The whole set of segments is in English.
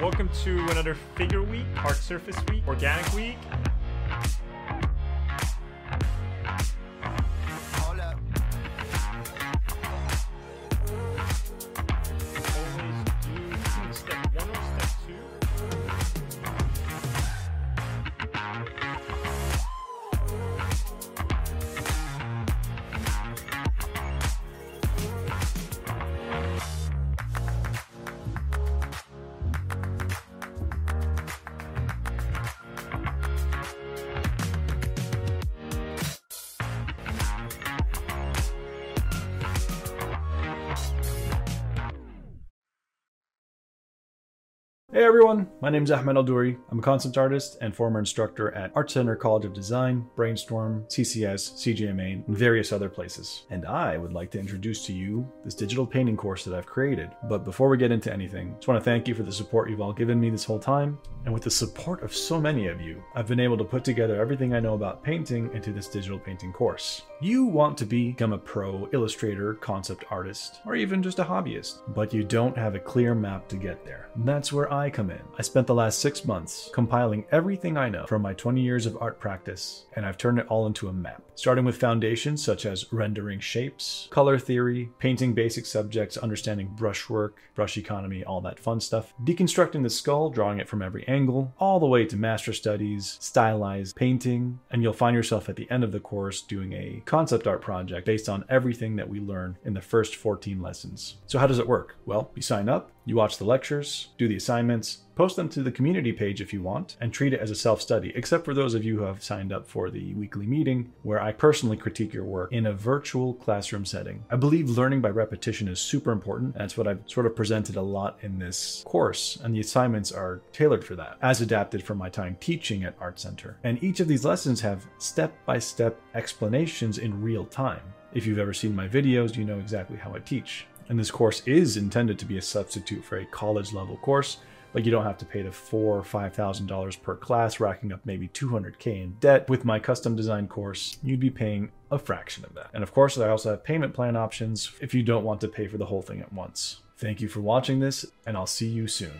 Welcome to another Figure Week, Hard Surface Week, Organic Week. Everyone, my name is Ahmed Aldouri. I'm a concept artist and former instructor at Art Center College of Design, Brainstorm, CCS, CGMA, and various other places. And I would like to introduce to you this digital painting course that I've created. But before we get into anything, just want to thank you for the support you've all given me this whole time. And with the support of so many of you, I've been able to put together everything I know about painting into this digital painting course. You want to become a pro illustrator, concept artist, or even just a hobbyist, but you don't have a clear map to get there. And that's where I come in. I spent the last six months compiling everything I know from my 20 years of art practice, and I've turned it all into a map. Starting with foundations such as rendering shapes, color theory, painting basic subjects, understanding brushwork, brush economy, all that fun stuff, deconstructing the skull, drawing it from every angle, all the way to master studies, stylized painting, and you'll find yourself at the end of the course doing a concept art project based on everything that we learn in the first 14 lessons. So, how does it work? Well, you sign up, you watch the lectures, do the assignments, post them to the community page if you want, and treat it as a self study, except for those of you who have signed up for the weekly meeting, where I personally critique your work in a virtual classroom setting. I believe learning by repetition is super important. That's what I've sort of presented a lot in this course, and the assignments are tailored for that, as adapted from my time teaching at Art Center. And each of these lessons have step by step explanations in real time. If you've ever seen my videos, you know exactly how I teach. And this course is intended to be a substitute for a college level course, but you don't have to pay the four or five thousand dollars per class, racking up maybe 200k in debt. With my custom design course, you'd be paying a fraction of that. And of course, I also have payment plan options if you don't want to pay for the whole thing at once. Thank you for watching this, and I'll see you soon.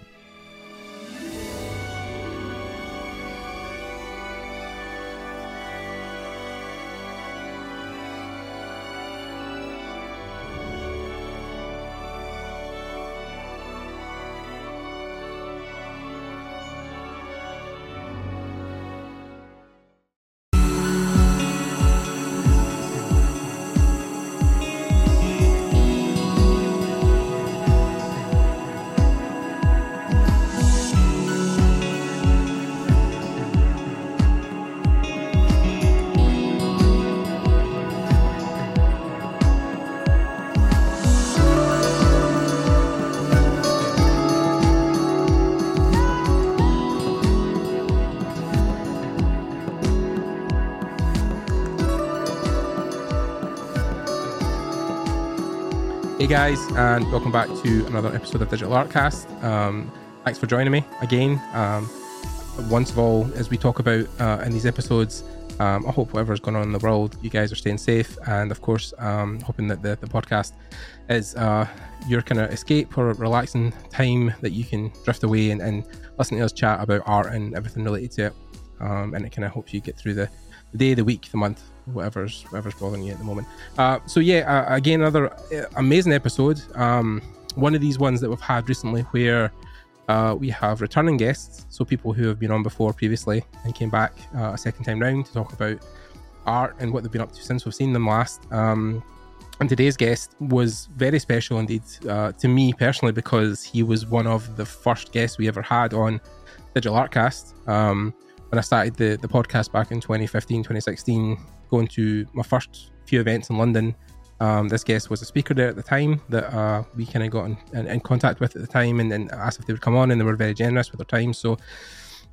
Hey guys, and welcome back to another episode of Digital Artcast. Um, thanks for joining me again. Um, once of all, as we talk about uh, in these episodes, um, I hope whatever's going on in the world, you guys are staying safe, and of course, um, hoping that the, the podcast is uh, your kind of escape or relaxing time that you can drift away and, and listen to us chat about art and everything related to it, um, and it kind of helps you get through the, the day, the week, the month, whatever's whatever's bothering you at the moment. Uh, so yeah, uh, again, another uh, amazing episode. Um, one of these ones that we've had recently where uh, we have returning guests, so people who have been on before previously and came back uh, a second time round to talk about art and what they've been up to since we've seen them last. Um, and today's guest was very special indeed uh, to me personally because he was one of the first guests we ever had on Digital Artcast. Um, when I started the, the podcast back in 2015, 2016, going to my first few events in London, um, this guest was a speaker there at the time that uh, we kind of got in, in, in, contact with at the time and, and, asked if they would come on, and they were very generous with their time. So,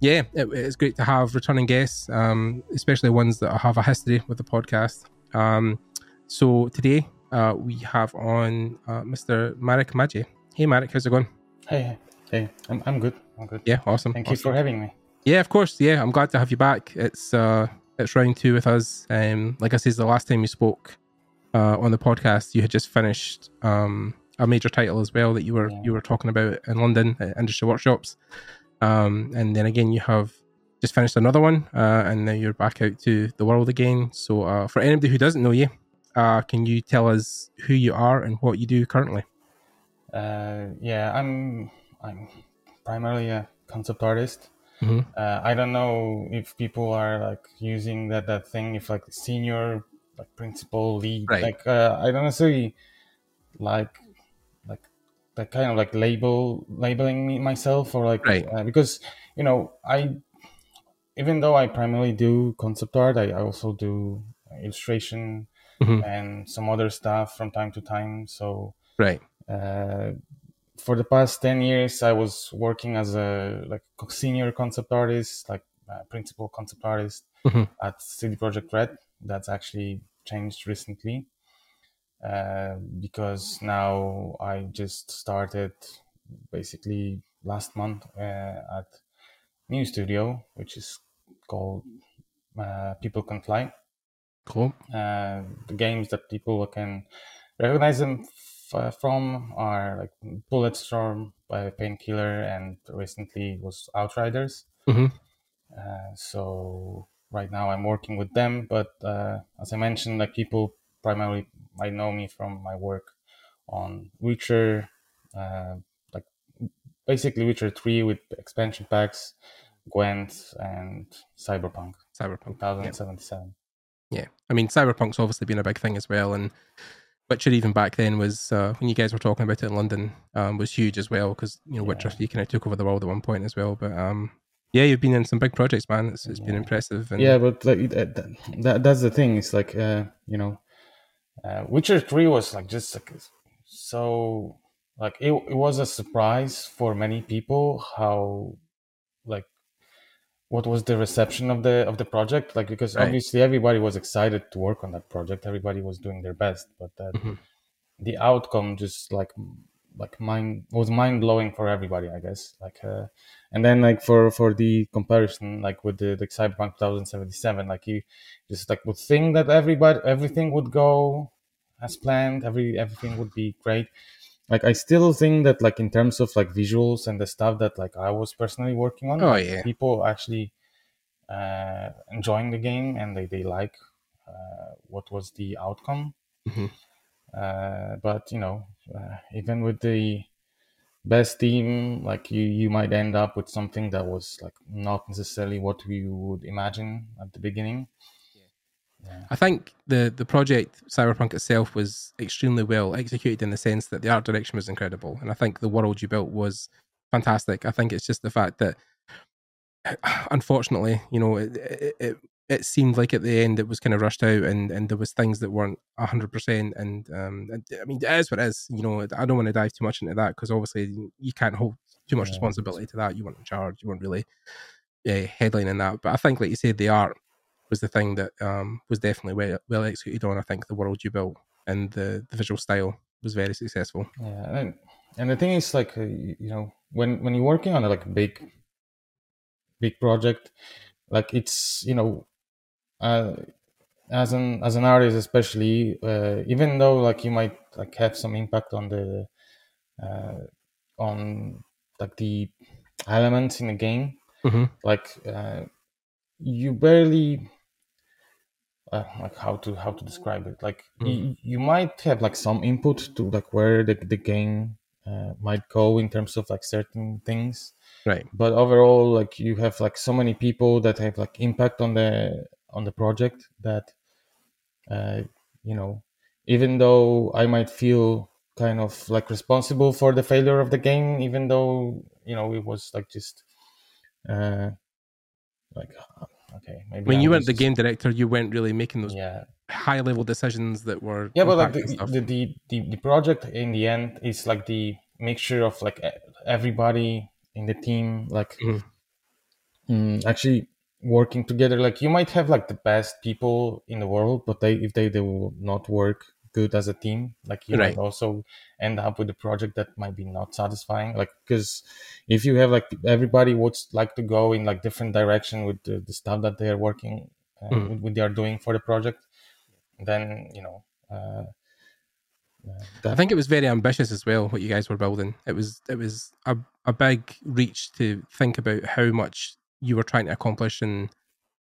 yeah, it, it's great to have returning guests, um, especially ones that have a history with the podcast. Um, so, today uh, we have on uh, Mr. Marek Madej. Hey, Marek, how's it going? Hey, hey, I'm, I'm good. I'm good. Yeah, awesome. Thank awesome. you for having me. Yeah, of course. Yeah, I'm glad to have you back. It's uh, it's round two with us. Um, like I said, the last time you spoke uh, on the podcast, you had just finished um, a major title as well that you were Yeah. you were talking about in London at industry workshops. Um, and then again, you have just finished another one, uh, and now you're back out to the world again. So, uh, for anybody who doesn't know you, uh, can you tell us who you are and what you do currently? Uh, yeah, I'm I'm primarily a concept artist. Mhm. Uh, I don't know if people are like using that that thing if like senior, like principal, lead. Right. Like uh, I don't necessarily like like that kind of like label labeling me myself or like Right. uh, because you know I even though I primarily do concept art, I, I also do illustration Mhm. and some other stuff from time to time. So Right. uh, for the past 10 years i was working as a like senior concept artist like uh, principal concept artist Mhm. at CD Projekt Red that's actually changed recently uh, because now i just started basically last month uh, at new studio which is called uh, people can fly Cool. uh, the games that people can recognize them f- from are like Bulletstorm by Painkiller, and recently was Outriders. Mhm. Uh, so right now I'm working with them, but uh, as I mentioned, like people primarily might know me from my work on Witcher, uh, like basically Witcher Three with expansion packs, Gwent, and Cyberpunk Cyberpunk. 2077. Yeah, I mean, Cyberpunk's obviously been a big thing as well, and Witcher even back then was uh, when you guys were talking about it in London um, was huge as well because you know Witcher Yeah. Three kind of took over the world at one point as well. But um, yeah, you've been in some big projects, man. It's, it's been impressive. And, yeah but like that, that, that that's the thing it's like uh you know uh witcher 3 was like just like so like it, it was a surprise for many people how what was the reception of the of the project like because Right. obviously everybody was excited to work on that project everybody was doing their best but that Mhm. the outcome just like like mind was mind blowing for everybody i guess like uh and then like for for the comparison like with the, the cyberpunk 2077 like you just like would think that everybody everything would go as planned every everything would be great like i still think that like in terms of like visuals and the stuff that like i was personally working on Oh, yeah. people actually uh enjoying the game and they, they like uh, what was the outcome Mhm. uh, but you know uh, even with the best team like you you might end up with something that was like not necessarily what we would imagine at the beginning I think the the project Cyberpunk itself was extremely well executed in the sense that the art direction was incredible, and I think the world you built was fantastic. I think it's just the fact that, unfortunately, you know, it it, it, it seemed like at the end it was kind of rushed out, and and there was things that weren't hundred percent. And um, I mean, it is what it is. You know, I don't want to dive too much into that because obviously you can't hold too much Yeah. responsibility to that. You weren't in charge. You weren't really yeah, headlining that. But I think, like you said, the art was the thing that um, was definitely well, well executed on. I think the world you built and the, the visual style was very successful. yeah and, and the thing is like uh, you know when when you're working on a like big big project like it's you know uh, as an as an artist especially uh, even though like you might like have some impact on the uh, on like the elements in the game Mhm. like uh, you barely uh, like how to how to describe it. Like you, you might have like some input to like where the, the game uh, might go in terms of like certain things. Right. but overall like you have like so many people that have like impact on the on the project that uh, you know even though i might feel kind of like responsible for the failure of the game even though you know it was like just uh like okay maybe When I you weren't the game director, you weren't really making those yeah. high level decisions that were yeah but like the, the, the, the, the project in the end is like the mixture of like everybody in the team like Mhm. mm, actually working together. Like you might have like the best people in the world but they if they, they will not work good as a team like you Right. might also end up with a project that might be not satisfying like because if you have like everybody would like to go in like different direction with the, the stuff that they are working uh, Mhm. with, with they are doing for the project then you know uh, uh, I think it was very ambitious as well what you guys were building. It was it was a, a big reach to think about how much you were trying to accomplish in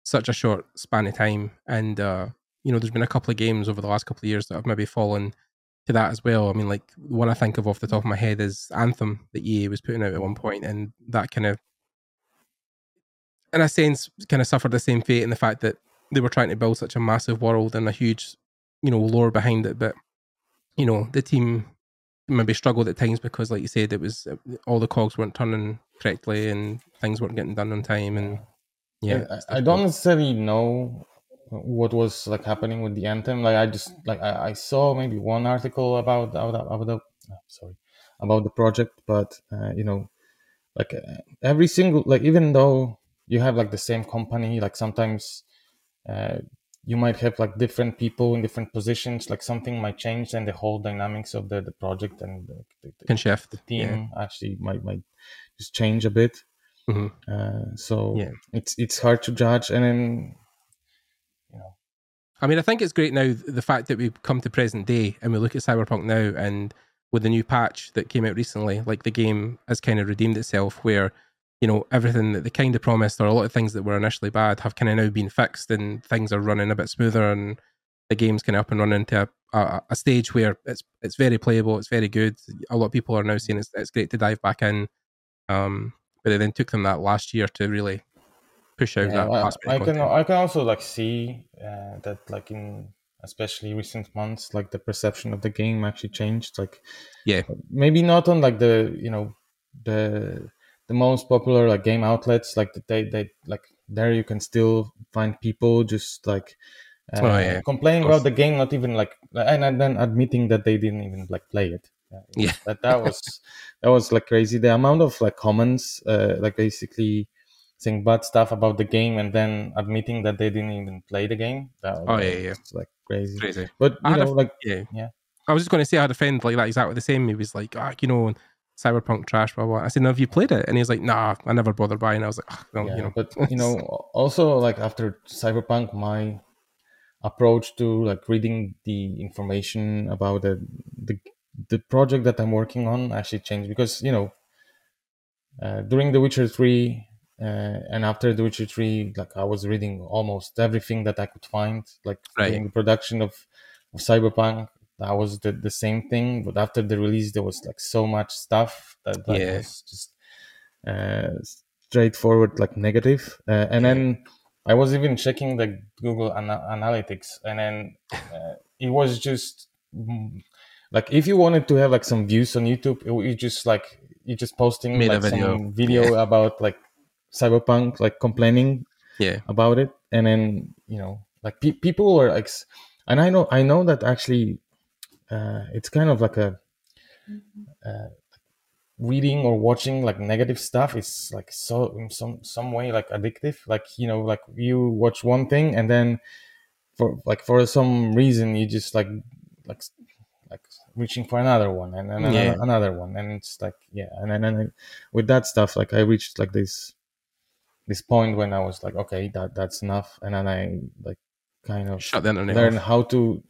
such a short span of time. And uh, you know, there's been a couple of games over the last couple of years that have maybe fallen to that as well. I mean, like one I think of off the top of my head is Anthem that EA was putting out at one point, and that kind of, in a sense, kind of suffered the same fate in the fact that they were trying to build such a massive world and a huge, you know, lore behind it, but you know, the team maybe struggled at times because, like you said, it was uh, all the cogs weren't turning correctly and things weren't getting done on time, and yeah, I, I don't necessarily know what was like happening with the anthem. Like I just like I, I saw maybe one article about about about the oh, sorry about the project, but uh, you know, like uh, every single like even though you have like the same company, like sometimes. Uh, you might have like different people in different positions like something might change and the whole dynamics of the, the project and the, the, can shift the team yeah. actually might might just change a bit mm-hmm. uh, so yeah. it's it's hard to judge and then i mean i think it's great now the fact that we've come to present day and we look at cyberpunk now and with the new patch that came out recently like the game has kind of redeemed itself where you know everything that they kind of promised or a lot of things that were initially bad have kind of now been fixed and things are running a bit smoother and the game's kind of up and running to a, a, a, stage where it's it's very playable it's very good. A lot of people are now saying it's, it's great to dive back in. Um, but it then took them that last year to really push yeah, that well, I can I can also like see uh, that like in especially recent months like the perception of the game actually changed like yeah. maybe not on like the you know the the most popular like game outlets like they they like there you can still find people just like uh, oh, yeah. complaining about the game not even like and, then admitting that they didn't even like play it. Yeah. that that was that was like crazy. The amount of like comments uh, like basically saying bad stuff about the game and then admitting that they didn't even play the game that was, oh yeah yeah like crazy crazy but you know a, like yeah yeah I was just going to say I had a friend like that exactly the same. He was like, ah, oh, you know, cyberpunk trash, blah, blah. I said, no, have you played it? And he's like, nah, I never bothered buying. I was like, oh, no, yeah, you know. But you know, also like after cyberpunk, my approach to like reading the information about the the the project that I'm working on actually changed because you know uh, during The Witcher Three uh, and after The Witcher Three, like I was reading almost everything that I could find, like right. during the production of, of Cyberpunk that was the, the same thing but after the release there was like so much stuff that, that yeah. was just uh, straightforward like negative uh, and yeah. then i was even checking the google ana- analytics and then uh, it was just mm, like if you wanted to have like some views on youtube you just like you just posting Made like video. some video Yeah. about like cyberpunk like complaining Yeah. about it and then you know like pe- people were like and i know i know that actually uh, it's kind of like a uh, reading or watching like negative stuff is like so in some some way like addictive like you know like you watch one thing and then for like for some reason you just like like like reaching for another one and then Yeah. another, another one and it's like yeah and then and with that stuff like i reached like this this point when i was like okay that that's enough and then i like kind of Shut internet learn off. how to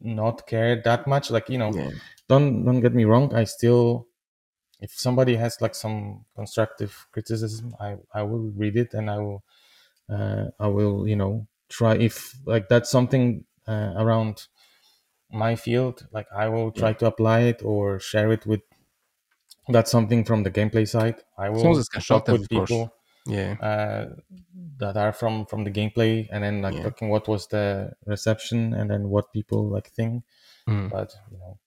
not care that much like you know Yeah. don't don't get me wrong i still if somebody has like some constructive criticism i i will read it and i will uh, i will you know try if like that's something uh, around my field like i will try to apply it or share it with that's something from the gameplay side i will long as it's talk with of course. Yeah. uh, that are from from the gameplay and then like Yeah. talking what was the reception and then what people like think Mhm. but you know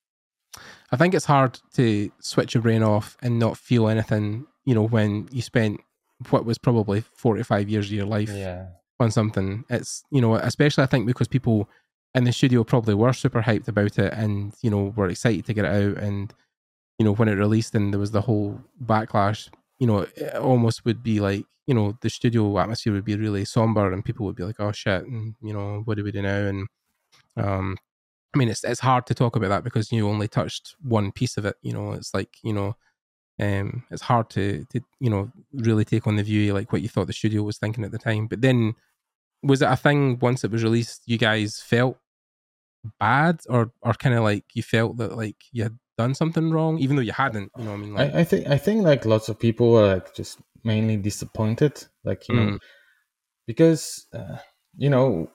I think it's hard to switch your brain off and not feel anything, you know, when you spent what was probably 45 years of your life yeah on something. It's, you know, especially I think because people in the studio probably were super hyped about it and, you know, were excited to get it out. And, you know, when it released and there was the whole backlash, you know, it almost would be like, you know, the studio atmosphere would be really somber and people would be like, oh shit, and, you know, what do we do now? And, um, I mean, it's it's hard to talk about that because you only touched one piece of it. You know, it's like you know, um, it's hard to to you know really take on the view like what you thought the studio was thinking at the time. But then, was it a thing once it was released? You guys felt bad or or kind of like you felt that like you had done something wrong, even though you hadn't. You know, what I mean, like, I, I think I think like lots of people were like just mainly disappointed, like you know, Mm. because uh, you know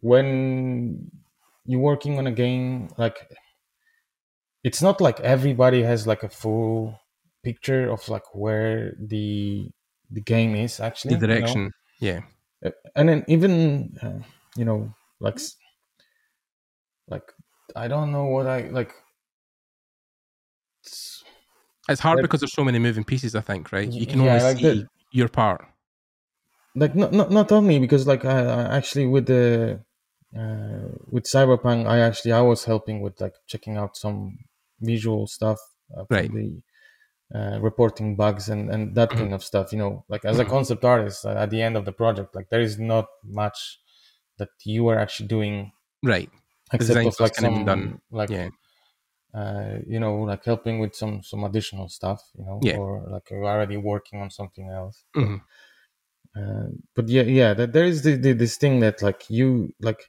when you're working on a game, like it's not like everybody has like a full picture of like where the the game is actually the you know? direction. Yeah, and then even uh, you know like like I don't know what I like. It's- it's hard Like- because there's so many moving pieces. I think, right? You can yeah, only like see the- your part. like not not not only because like I, I actually with the uh, with cyberpunk i actually i was helping with like checking out some visual stuff uh, Right. the uh, reporting bugs and and that Mhm. kind of stuff you know like as a Mhm. concept artist uh, at the end of the project like there is not much that you are actually doing Right. Except of like some done. like Yeah. uh, you know like helping with some some additional stuff you know Yeah. or like you're already working on something else Mhm. uh, but yeah yeah that there is the, the, this thing that like you like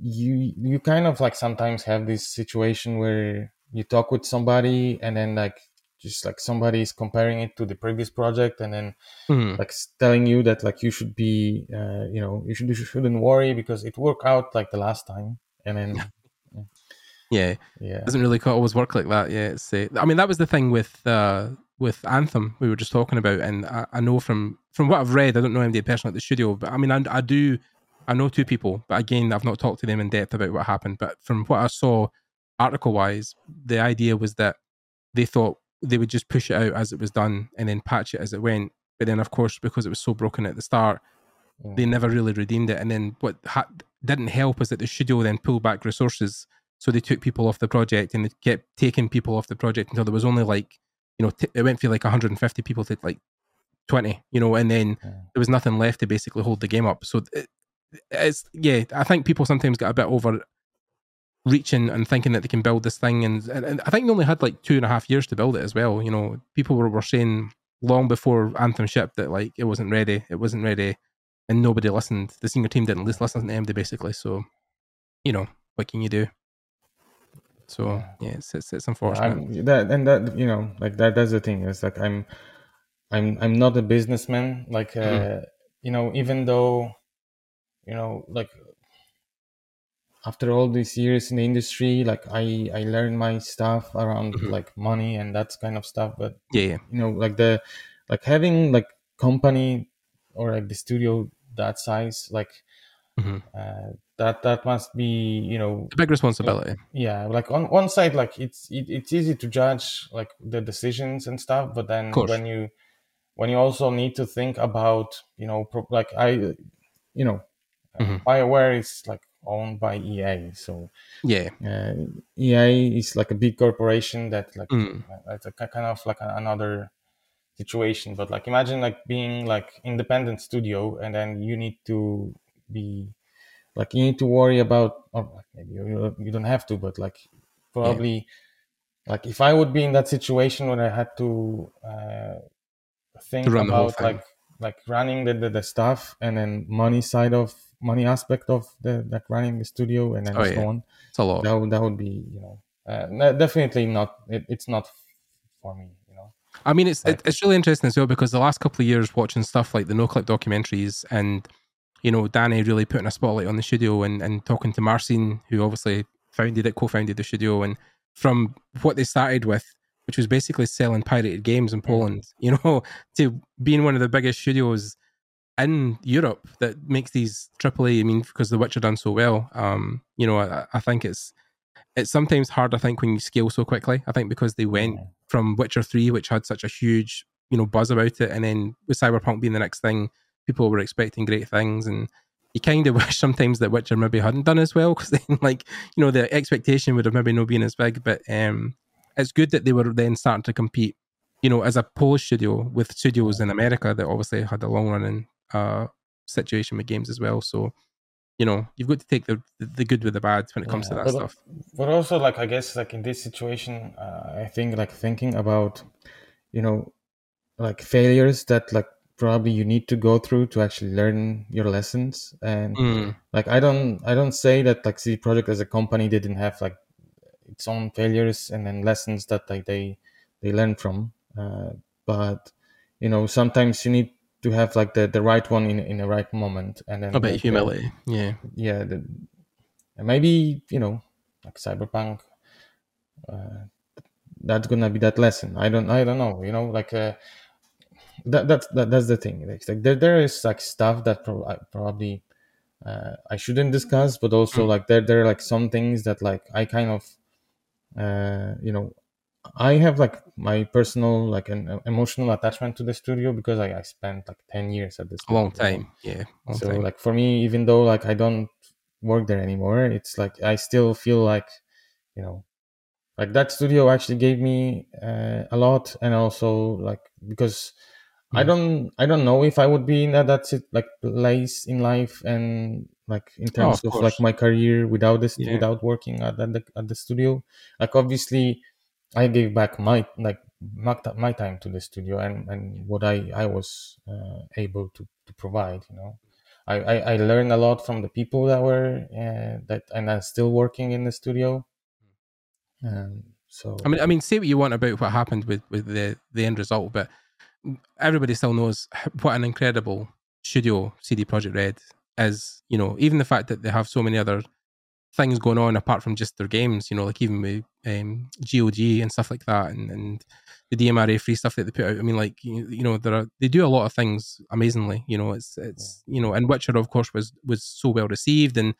you you kind of like sometimes have this situation where you talk with somebody and then like just like somebody is comparing it to the previous project and then Mhm. like telling you that like you should be uh, you know you should you shouldn't worry because it worked out like the last time and then Yeah. yeah it doesn't really always work like that. Yeah, it's. Uh, I mean, that was the thing with uh, with Anthem we were just talking about, and I, I know from from what I've read, I don't know anybody personally at the studio, but I mean, I, I do, I know two people, but again, I've not talked to them in depth about what happened. But from what I saw, article wise, the idea was that they thought they would just push it out as it was done and then patch it as it went. But then, of course, because it was so broken at the start, they Mm. never really redeemed it. And then what ha- didn't help was that the studio then pulled back resources. So they took people off the project and they kept taking people off the project until there was only like, you know, t- it went from like 150 people to like 20, you know, and then Yeah. there was nothing left to basically hold the game up. So it, it's, yeah, I think people sometimes get a bit over reaching and thinking that they can build this thing. And, and, and I think they only had like two and a half years to build it as well. You know, people were, were saying long before Anthem shipped that like it wasn't ready, it wasn't ready, and nobody listened. The senior team didn't lis- listen to MD basically. So, you know, what can you do? So Yeah. it's it's, it's unfortunate. That and that you know like that that's the thing is like i'm i'm i'm not a businessman like uh Mhm. you know even though you know like after all these years in the industry like i i learned my stuff around Mhm. like money and that kind of stuff but yeah, yeah, you know like the like having like company or like the studio that size like Mhm. uh that that must be you know big responsibility. yeah like on one side like it's it, it's easy to judge like the decisions and stuff but then when you when you also need to think about you know pro- like i you know Mhm. bioware is like owned by ea so Yeah, uh, ea is like a big corporation that like Mm. uh, it's a kind of like a, another situation but like imagine like being like independent studio and then you need to be like you need to worry about or maybe you, you don't have to but like probably like if i would be in that situation where i had to uh think To run the whole about like like running the, the, the stuff and then money side of money aspect of the like running the studio and then Oh, so yeah. on it's a lot. that would that would be you know uh, definitely not it, it's not for me you know I mean, it's it's really interesting as well because the last couple of years watching stuff like the Noclip documentaries and you know Danny really putting a spotlight on the studio and and talking to Marcin, who obviously founded it, co-founded the studio, and from what they started with, which was basically selling pirated games in Poland, you know, to being one of the biggest studios in Europe that makes these AAA. I mean, because The Witcher done so well, um, you know, I, I think it's it's sometimes hard. I think when you scale so quickly. I think because they went from Witcher 3, which had such a huge, you know, buzz about it, and then with Cyberpunk being the next thing, people were expecting great things, and you kind of wish sometimes that Witcher maybe hadn't done as well, because then, like, you know, the expectation would have maybe not been as big. But um, it's good that they were then starting to compete, you know, as a Polish studio with studios in America that obviously had a long running uh, situation with games as well. So, you know, you've got to take the the good with the bad when it comes Yeah, to that but, stuff. but also like i guess like in this situation uh, i think like thinking about you know like failures that like probably you need to go through to actually learn your lessons and Mm. like i don't i don't say that like CD Projekt as a company didn't have like its own failures and then lessons that like they they learn from uh, but you know sometimes you need to have like the the right one in in the right moment and then A bit like, humility. Yeah. uh, yeah the, and maybe you know like cyberpunk uh, that's gonna be that lesson i don't i don't know you know like uh that that's that, that's the thing like, like there, there is like stuff that pro- probably uh, i shouldn't discuss but also Mm. like there there are like some things that like i kind of uh you know i have like my personal like an uh, emotional attachment to the studio because i, I spent like 10 years at this A long studio, you know? time. Yeah. Long so time. like for me even though like i don't work there anymore it's like i still feel like you know like that studio actually gave me uh, a lot and also like because i Mhm. don't i don't know if i would be in that that's it like place in life and like in Oh, terms of of, like my career without this Yeah. without working at, at the at the studio like obviously i gave back my like my, time to the studio and and what i i was uh, able to to provide you know I, I i learned a lot from the people that were uh, that and i'm still working in the studio um so I mean, I mean, say what you want about what happened with with the the end result, but everybody still knows what an incredible studio CD Projekt Red is. You know, even the fact that they have so many other things going on apart from just their games. You know, like even with um, GOG and stuff like that, and and the DRM free stuff that they put out. I mean, like you, you know, there are they do a lot of things amazingly. You know, it's it's you know, and Witcher of course was was so well received and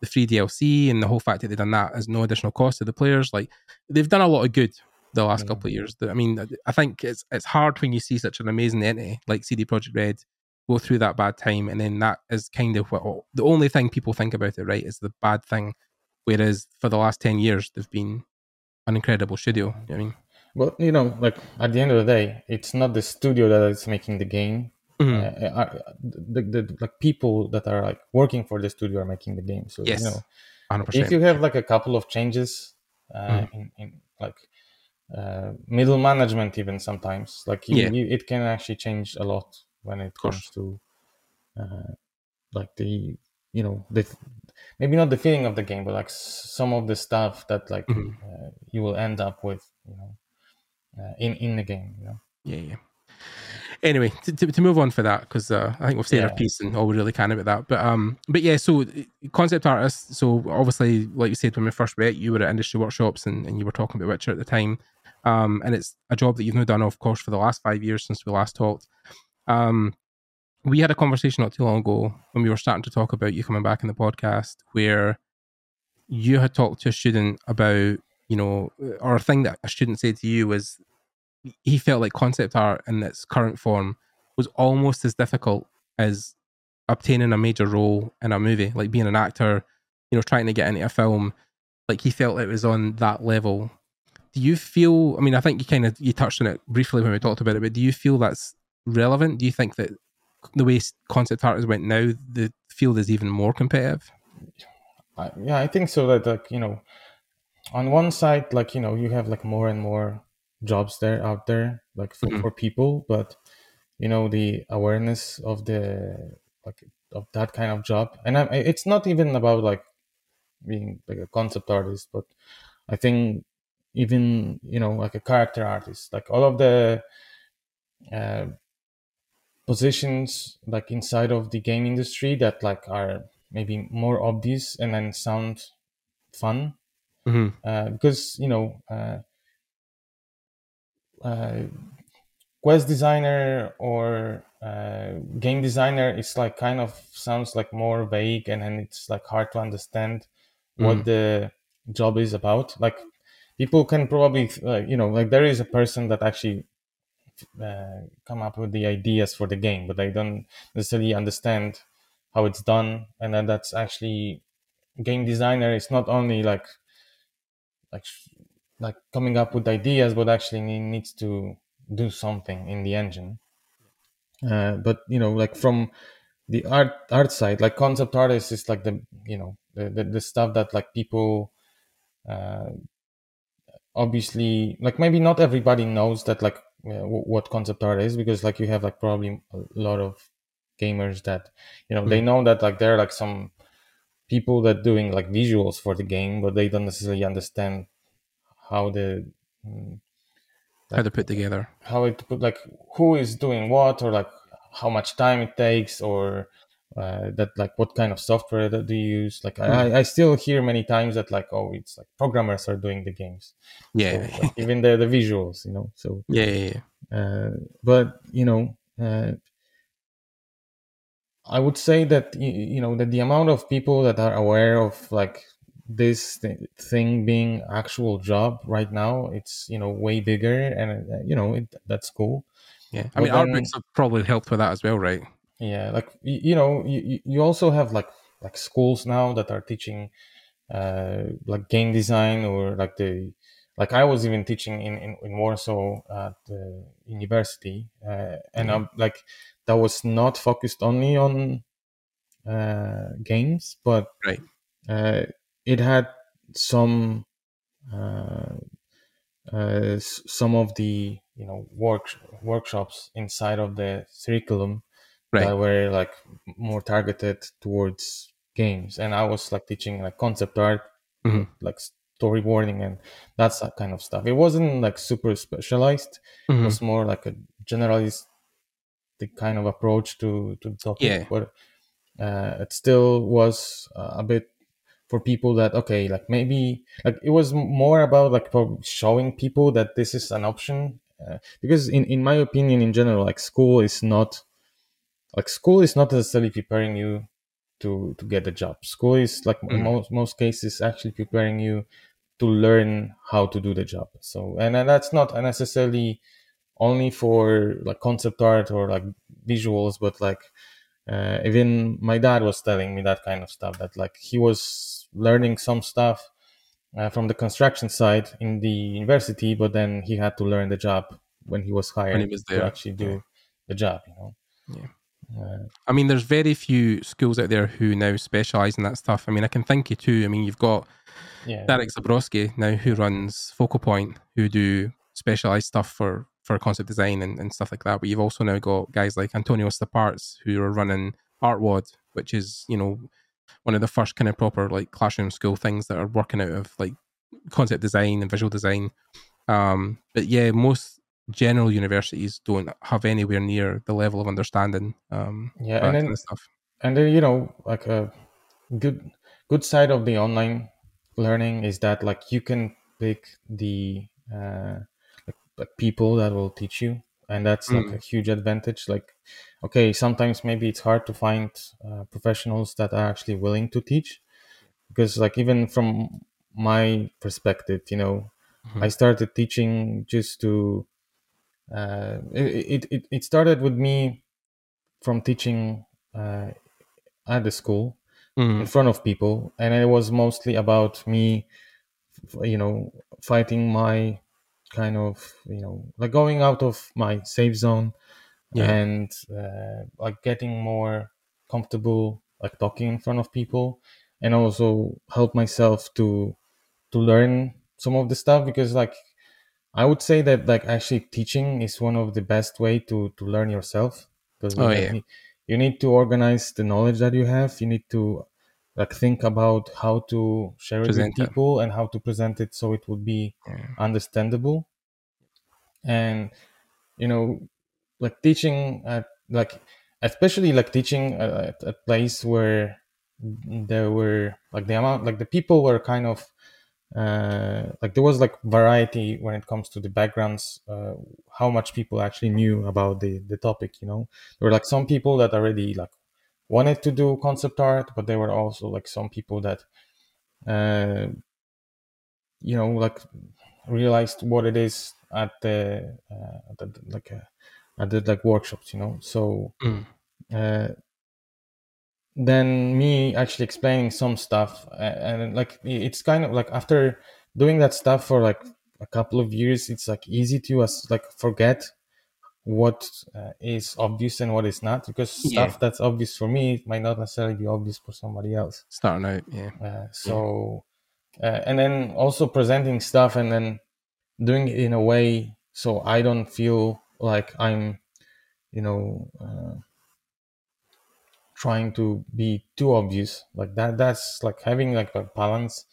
the free DLC and the whole fact that they've done that as no additional cost to the players. Like they've done a lot of good the last Mm. couple of years. I mean, I think it's it's hard when you see such an amazing entity like CD Projekt Red go through that bad time, and then that is kind of what the only thing people think about it, right? Is the bad thing. Whereas for the last ten years, they've been an incredible studio. You know I mean, Well, you know, like at the end of the day, it's not the studio that is making the game. Mhm. Uh, uh, the, the like people that are like working for the studio are making the game. So yes, you know, hundred if you have like a couple of changes uh, Mhm. in, in like uh, middle management, even sometimes, like you, Yeah. you, it can actually change a lot when it comes to uh, like the you know the maybe not the feeling of the game, but like some of the stuff that like Mhm. uh, you will end up with, you know, uh, in in the game. You know. Yeah, yeah. Anyway, to, to, to move on for that because uh, I think we've said our piece and all we really can about that. But um, but yeah, so uh, concept artists. So obviously, like you said when we first met, you were at industry workshops and, and you were talking about Witcher at the time. Um, and it's a job that you've now done, of course, for the last five years since we last talked. Um, we had a conversation not too long ago when we were starting to talk about you coming back in the podcast, where you had talked to a student about, you know, or a thing that a student said to you was he felt like concept art in its current form was almost as difficult as obtaining a major role in a movie, like being an actor, you know, trying to get into a film. Like he felt it was on that level. Do you feel? I mean, I think you kind of you touched on it briefly when we talked about it, but do you feel that's relevant? Do you think that the way concept art has went now, the field is even more competitive? I, yeah, I think so. That like you know, on one side, like you know, you have like more and more jobs there out there, like for, Mhm. for people, but you know, the awareness of the like of that kind of job, and I, it's not even about like being like a concept artist, but I think even you know like a character artist, like all of the uh, positions like inside of the game industry that like are maybe more obvious and then sound fun. Hmm uh, because you know uh, uh, quest designer or uh, game designer is like kind of sounds like more vague and then it's like hard to understand what Mm. the job is about. Like people can probably you know like there is a person that actually uh, come up with the ideas for the game but they don't necessarily understand how it's done. And then that's actually game designer is not only like like like coming up with ideas but actually needs to do something in the engine. Uh, but you know like from the art art side like concept artists is like the you know the, the, the stuff that like people uh, obviously like maybe not everybody knows that like uh, what concept art is because like you have like probably a lot of gamers that you know they know that like there are like some people that doing like visuals for the game but they don't necessarily understand how the mm, How to put together. how it put like who is doing what or like how much time it takes or uh, that like what kind of software that do you use like I, I still hear many times that like oh it's like programmers are doing the games Yeah. So, like, even the, the visuals you know so yeah, yeah, yeah. uh, but you know uh, i would say that you, you know that the amount of people that are aware of like this th- thing being actual job right now it's you know way bigger and uh, you know it, that's cool Yeah. I But mean, then- books have probably helped with that as well, right? Yeah like you, you know you, you- also have like like schools now that are teaching uh like game design or like the like i was even teaching in in, in warsaw at the university uh, and i'm like that was not focused only on uh games but Right. uh it had some uh, uh some of the you know work workshops inside of the curriculum Right. that were like more targeted towards games and i was like teaching like concept art Mhm. like storyboarding and that's that kind of stuff it wasn't like super specialized it Mhm. was more like a generalist kind of approach to to the topic Yeah. but uh, it still was uh, a bit for people that okay like maybe like it was more about like showing people that this is an option uh, because in in my opinion in general like school is not like school is not necessarily preparing you to to get a job school is like Mhm. most most cases actually preparing you to learn how to do the job so and, and that's not necessarily only for like concept art or like visuals but like uh, even my dad was telling me that kind of stuff that like he was learning some stuff uh, from the construction side in the university but then he had to learn the job when he was hired he was to actually do yeah. the job you know Yeah. Uh, I mean, there's very few schools out there who now specialize in that stuff. I mean, I can think of two. I mean, you've got yeah Derek Zabrowski now who runs Focal Point, who do specialized stuff for for concept design and, and stuff like that. But you've also now got guys like Antonio Stappaerts who are running Artwod, which is you know one of the first kind of proper like classroom school things that are working out of like concept design and visual design. Um, but yeah, most general universities don't have anywhere near the level of understanding. Um, Yeah, and then- kind of stuff. and then you know like a good good side of the online learning is that like you can pick the uh like, like people that will teach you and that's like Mm. a huge advantage like okay sometimes maybe it's hard to find uh, professionals that are actually willing to teach because like even from my perspective you know Mhm. i started teaching just to uh it, it it started with me from teaching uh, at the school in Mm, front of people and it was mostly about me you know fighting my kind of you know like going out of my safe zone Yeah. and uh, like getting more comfortable like talking in front of people and also help myself to to learn some of the stuff because like i would say that like actually teaching is one of the best way to to learn yourself because Oh, yeah. you- you need to organize the knowledge that you have you need to like think about how to share it with it. people and how to present it so it would be yeah. understandable and you know like teaching at like especially like teaching uh, at at a place where there were like the amount like the people were kind of uh like there was like variety when it comes to the backgrounds uh how much people actually knew about the the topic you know there were like some people that already like wanted to do concept art but there were also like some people that uh you know like realized what it is at the, uh, at the like uh, at the like workshops you know so Mm. Then me actually explaining some stuff uh, and like it's kind of like after doing that stuff for like a couple of years it's like easy to us like forget what uh, is obvious and what is not because Yeah. stuff that's obvious for me might not necessarily be obvious for somebody else Starting out, yeah. uh, so uh, and then also presenting stuff and then doing it in a way so I don't feel like I'm, you know, uh, trying to be too obvious like that. That's like having like a balance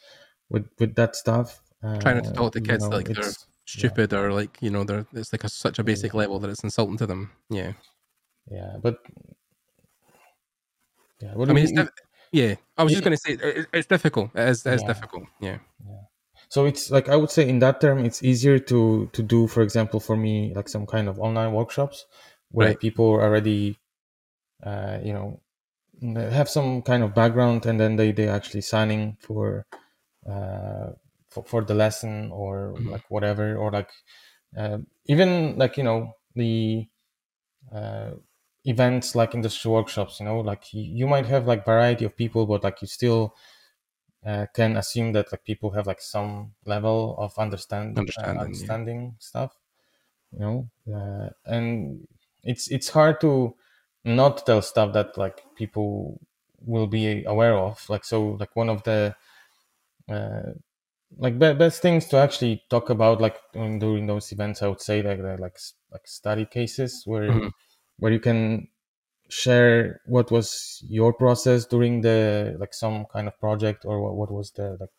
with with that stuff. Uh, Trying to talk to you kids know, like they're it's- stupid or like you know they're it's like a, such a basic level that it's insulting to them. Yeah, yeah, but yeah, I mean, it's yeah. I was just going to say it, it's difficult. It is, it is Yeah. difficult. Yeah, yeah so it's like i would say in that term it's easier to to do for example for me like some kind of online workshops where Right. people already uh you know have some kind of background and then they they actually signing for uh for, for the lesson or Mhm. like whatever or like uh, even like you know the uh events like industry workshops you know like you, you might have like variety of people but like you still uh, can assume that like people have like some level of understand Understanding, uh, yeah. stuff you know uh, and it's it's hard to not tell stuff that like people will be aware of like so like one of the uh, like be- best things to actually talk about like during, during those events i would say like like like study cases where Mhm. where you can share what was your process during the like some kind of project or what, what was the like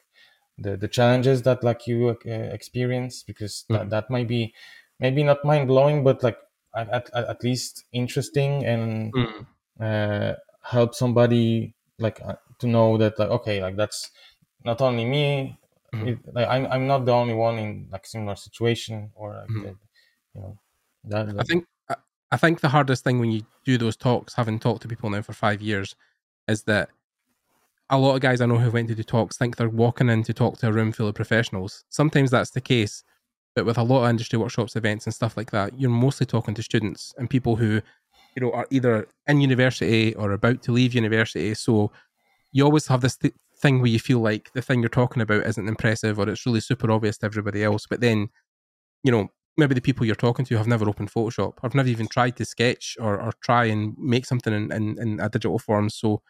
the, the challenges that like you uh, experienced because Mhm. that, that might be maybe not mind blowing but like at, at, at least interesting and Mm. uh, help somebody like uh, to know that like okay like that's not only me Mhm. it, like I'm, I'm not the only one in like similar situation or like Mhm. the, you know that, I think I- I think the hardest thing when you do those talks, having talked to people now for five years, is that a lot of guys I know who went to do talks think they're walking in to talk to a room full of professionals. Sometimes that's the case, but with a lot of industry workshops, events, and stuff like that, you're mostly talking to students and people who, you know, are either in university or about to leave university. So you always have this th- thing where you feel like the thing you're talking about isn't impressive or it's really super obvious to everybody else, but then, you know, maybe the people you're talking to have never opened Photoshop, have never even tried to sketch or, or try and make something in, in, in a digital form. So,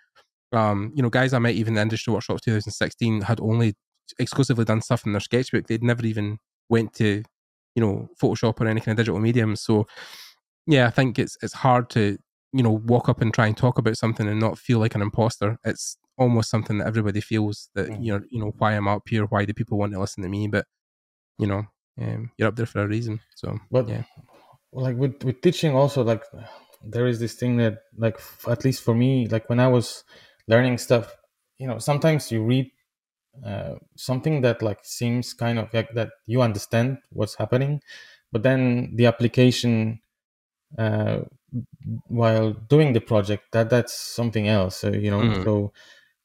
um, you know, guys I met even in the industry workshops 2016 had only exclusively done stuff in their sketchbook. They'd never even went to, you know, Photoshop or any kind of digital medium. So, yeah, I think it's it's hard to you know walk up and try and talk about something and not feel like an imposter. It's almost something that everybody feels that Mm. you know you know why I'm up here, why do people want to listen to me? But you know, um, you're up there for a reason. So, but yeah. like with with teaching also like there is this thing that like f- at least for me like when i was learning stuff you know sometimes you read uh, something that like seems kind of like that you understand what's happening but then the application uh, while doing the project that that's something else so, you know Mhm. so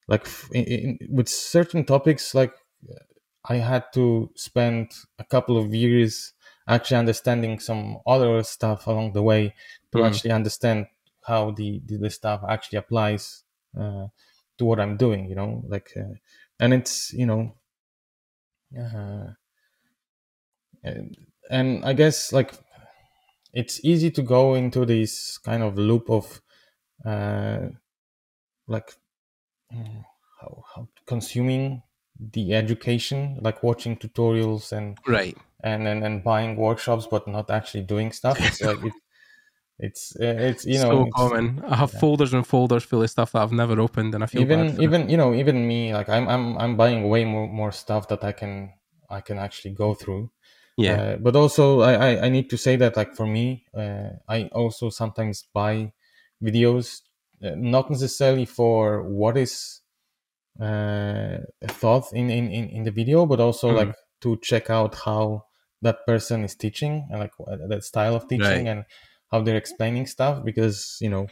like f- in, in, with certain topics like i had to spend a couple of years actually understanding some other stuff along the way to Mhm. actually understand how the, the the stuff actually applies uh, to what i'm doing you know like uh, and it's you know uh, and, i guess like it's easy to go into this kind of loop of uh, like how, how consuming the education like watching tutorials and Right. and and, and buying workshops but not actually doing stuff it's like it, it's uh, it's you know so common. I have yeah. folders and folders full of stuff that I've never opened, and I feel even even you know even me like i'm i'm i'm buying way more more stuff that i can i can actually go through yeah, Uh, but also I, I i need to say that like for me uh, i also sometimes buy videos uh, not necessarily for what is uh thought in in in, in the video but also Mhm. like to check out how that person is teaching and like that style of teaching Right. and how they're explaining stuff because you know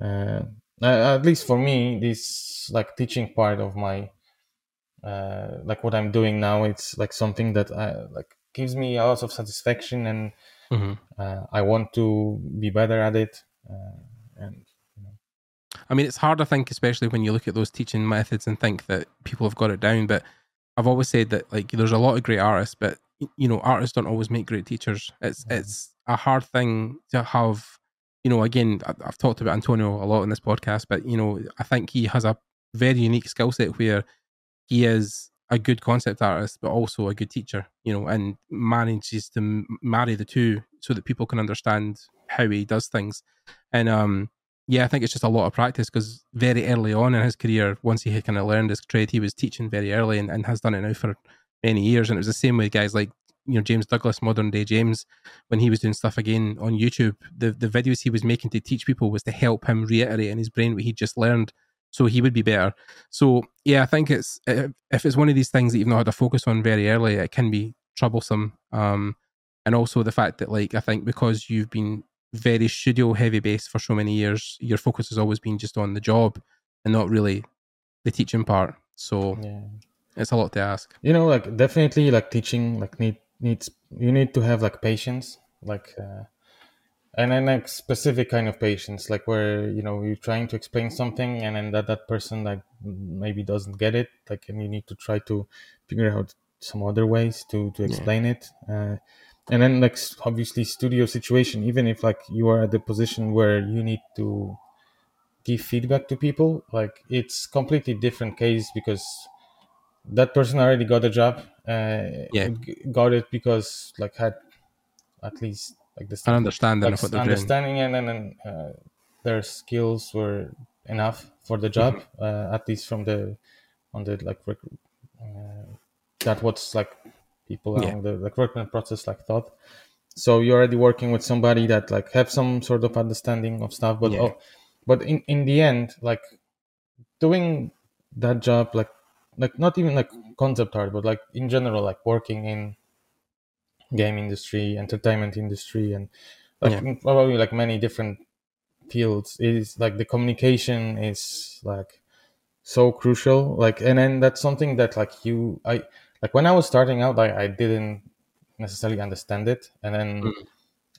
uh, uh, at least for me this like teaching part of my uh, like what i'm doing now it's like something that I, like gives me a lot of satisfaction and Mhm. uh, i want to be better at it uh, and I mean, it's hard, I think, especially when you look at those teaching methods and think that people have got it down. But I've always said that like there's a lot of great artists, but you know, artists don't always make great teachers. It's Mhm. it's a hard thing to have. You know, again, I've talked about Antonio a lot in this podcast, but you know, I think he has a very unique skill set where he is a good concept artist, but also a good teacher, you know, and manages to marry the two so that people can understand how he does things. And um, yeah, I think it's just a lot of practice because very early on in his career, once he had kind of learned his trade, he was teaching very early and, and has done it now for many years. And it was the same with guys like you know James Douglas, modern day James, when he was doing stuff again on YouTube. The the videos he was making to teach people was to help him reiterate in his brain what he just learned, so he would be better. So yeah, I think it's if it's one of these things that you've not had to focus on very early, it can be troublesome. Um, and also the fact that like I think because you've been very studio heavy based for so many years, your focus has always been just on the job and not really the teaching part. So yeah. it's a lot to ask. You know, like definitely like teaching like need needs you need to have like patience, like uh, and then like specific kind of patience, like where you know you're trying to explain something and then that that person like maybe doesn't get it, like and you need to try to figure out some other ways to to explain yeah. it. Uh, and then like obviously studio situation even if like you are at the position where you need to give feedback to people like it's completely different case because that person already got a job uh, yeah got it because like had at least like this an understanding like, of what understanding doing. and then uh, their skills were enough for the job mm-hmm. uh, at least from the on the like uh, that what's like people yeah. the recruitment process like thought so you're already working with somebody that like have some sort of understanding of stuff but yeah. oh, but in in the end like doing that job like like not even like concept art but like in general like working in game industry entertainment industry and like yeah. probably like many different fields is like the communication is like so crucial like and then that's something that like you i like when I was starting out, I, I didn't necessarily understand it, and then mm.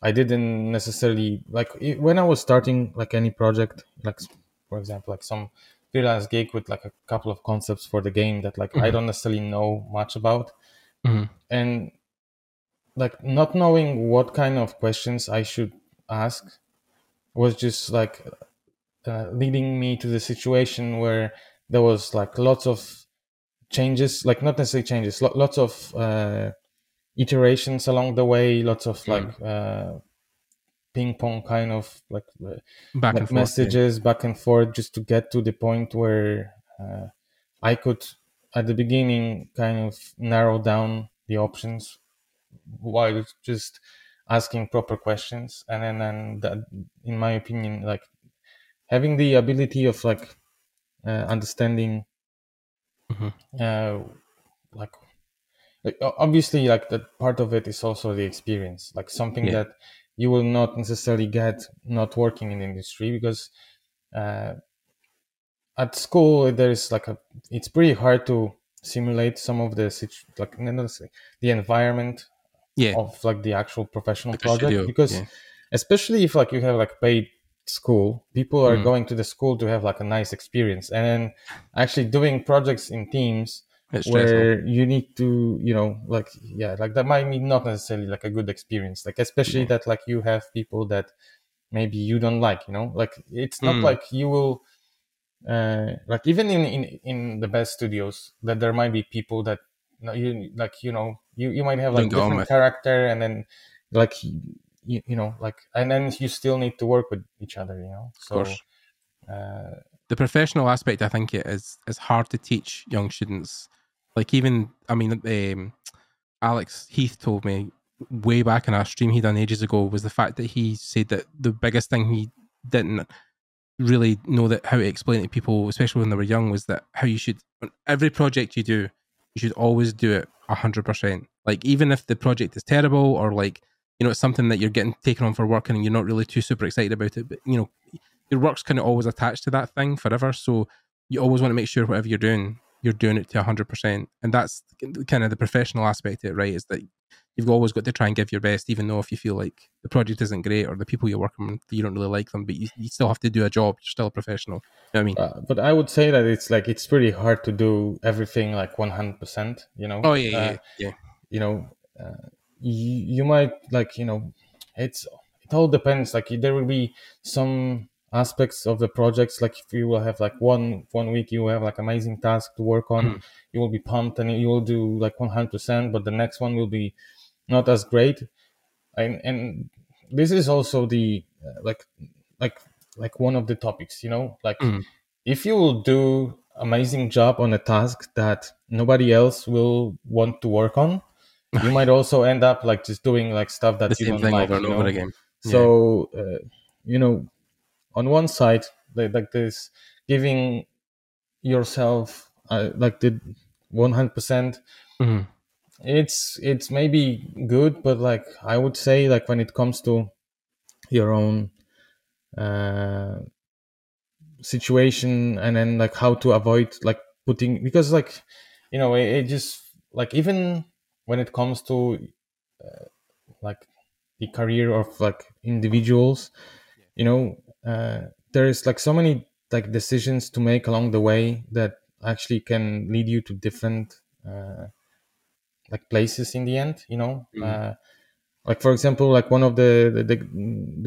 I didn't necessarily like it, when I was starting like any project, like for example, like some freelance gig with like a couple of concepts for the game that like mm-hmm. I don't necessarily know much about, mm-hmm. and like not knowing what kind of questions I should ask was just like uh, leading me to the situation where there was like lots of changes, like not necessarily changes, lots of uh, iterations along the way, lots of like mm. uh, ping pong kind of like, uh, back like messages forth, yeah. back and forth just to get to the point where uh, I could at the beginning kind of narrow down the options while just asking proper questions and then and that in my opinion like having the ability of like uh, understanding mm-hmm. uh, like, like obviously like that part of it is also the experience like something yeah. that you will not necessarily get not working in the industry because uh, at school there's like a it's pretty hard to simulate some of the situ- like the environment yeah. of like the actual professional project because yeah. especially if like you have like paid school people are mm. going to the school to have like a nice experience and then actually doing projects in teams where you need to you know like yeah like that might be not necessarily like a good experience like especially yeah. that like you have people that maybe you don't like you know? Like it's not mm. like you will uh like even in in in the best studios that there might be people that you like you know you you might have like different character and then like you, you know like and then you still need to work with each other you know? So uh, the professional aspect i think it is is hard to teach young students. Like even i mean um, alex heath told me way back in our stream he done ages ago was the fact that he said that the biggest thing he didn't really know that how to explain to people especially when they were young was that how you should on every project you do you should always do it 100% like even if the project is terrible or like you know it's something that you're getting taken on for work and you're not really too super excited about it but you know your work's kind of always attached to that thing forever so you always want to make sure whatever you're doing you're doing it to 100% and that's kind of the professional aspect of it right is that you've always got to try and give your best even though if you feel like the project isn't great or the people you're working with you don't really like them but you, you still have to do a job you're still a professional you know i mean? Uh, but i would say that it's like it's pretty hard to do everything like 100% you know? Oh yeah uh, yeah, yeah. you know uh, you, you might like you know it's it all depends like there will be some aspects of the projects like if you will have like one one week you will have like amazing task to work on Mhm. you will be pumped and you will do like 100% but the next one will be not as great and and this is also the uh, like like like one of the topics you know like Mhm. if you will do amazing job on a task that nobody else will want to work on you might also end up like just doing like stuff that the you same don't thing like over and you know? again. So, uh, you know, on one side, like, like this, giving yourself uh, like the 100%, Mhm. it's, it's maybe good, but like, I would say like when it comes to your own, uh, situation and then like how to avoid like putting, because like, you know, it, it just like, even when it comes to, uh, like the career of like individuals you know uh, there's like so many like decisions to make along the way that actually can lead you to different uh, like places in the end you know Mhm. uh, like for example like one of the, the the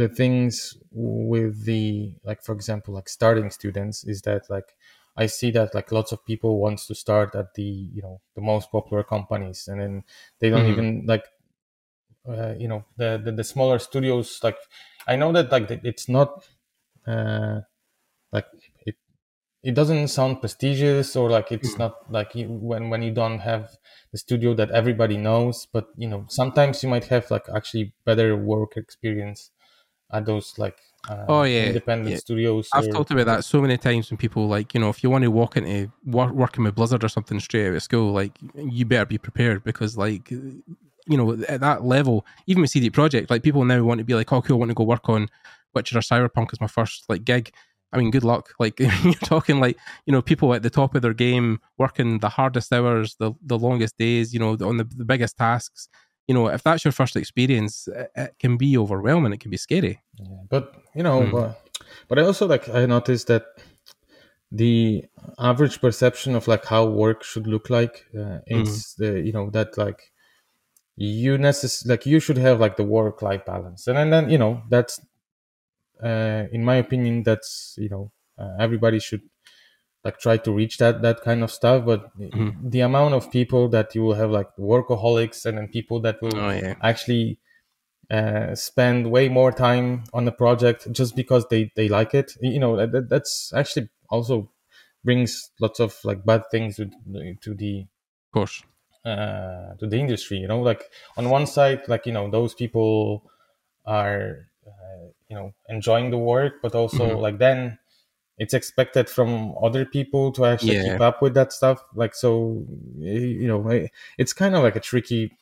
the things with the like for example like starting students is that like i see that like lots of people wants to start at the you know the most popular companies and then they don't Mhm. even like uh, you know the, the the smaller studios like i know that like it's not uh like it it doesn't sound prestigious or like it's Mhm. not like you, when when you don't have the studio that everybody knows but you know sometimes you might have like actually better work experience at those like uh, Oh, yeah, independent yeah. studios I've or- talked about that so many times when people like, you know, if you want to walk into work, working with Blizzard or something straight out of school, like you better be prepared because, like, you know, at that level, even with CD Projekt, like people now want to be like, oh, cool, I want to go work on Witcher or Cyberpunk as my first like gig. I mean, good luck. Like you're talking like, you know, people at the top of their game working the hardest hours, the the longest days, you know, on the, the biggest tasks. You know, if that's your first experience, it, it can be overwhelming. It can be scary. Yeah, but you know, Mm. uh, but I also like I noticed that the average perception of like how work should look like uh, it's the you know that like you necess- like you should have like the work life balance and then, then you know that's uh, in my opinion that's you know uh, everybody should like try to reach that that kind of stuff but Mhm. the amount of people that you will have like workaholics and then people that will Oh yeah. actually uh, spend way more time on the project just because they they like it you know that, that's actually also brings lots of like bad things to, to the Of course. uh, to the industry you know like on one side like you know those people are uh, you know enjoying the work but also Mhm. like then it's expected from other people to actually Yeah. keep up with that stuff like so you know it's kind of like a tricky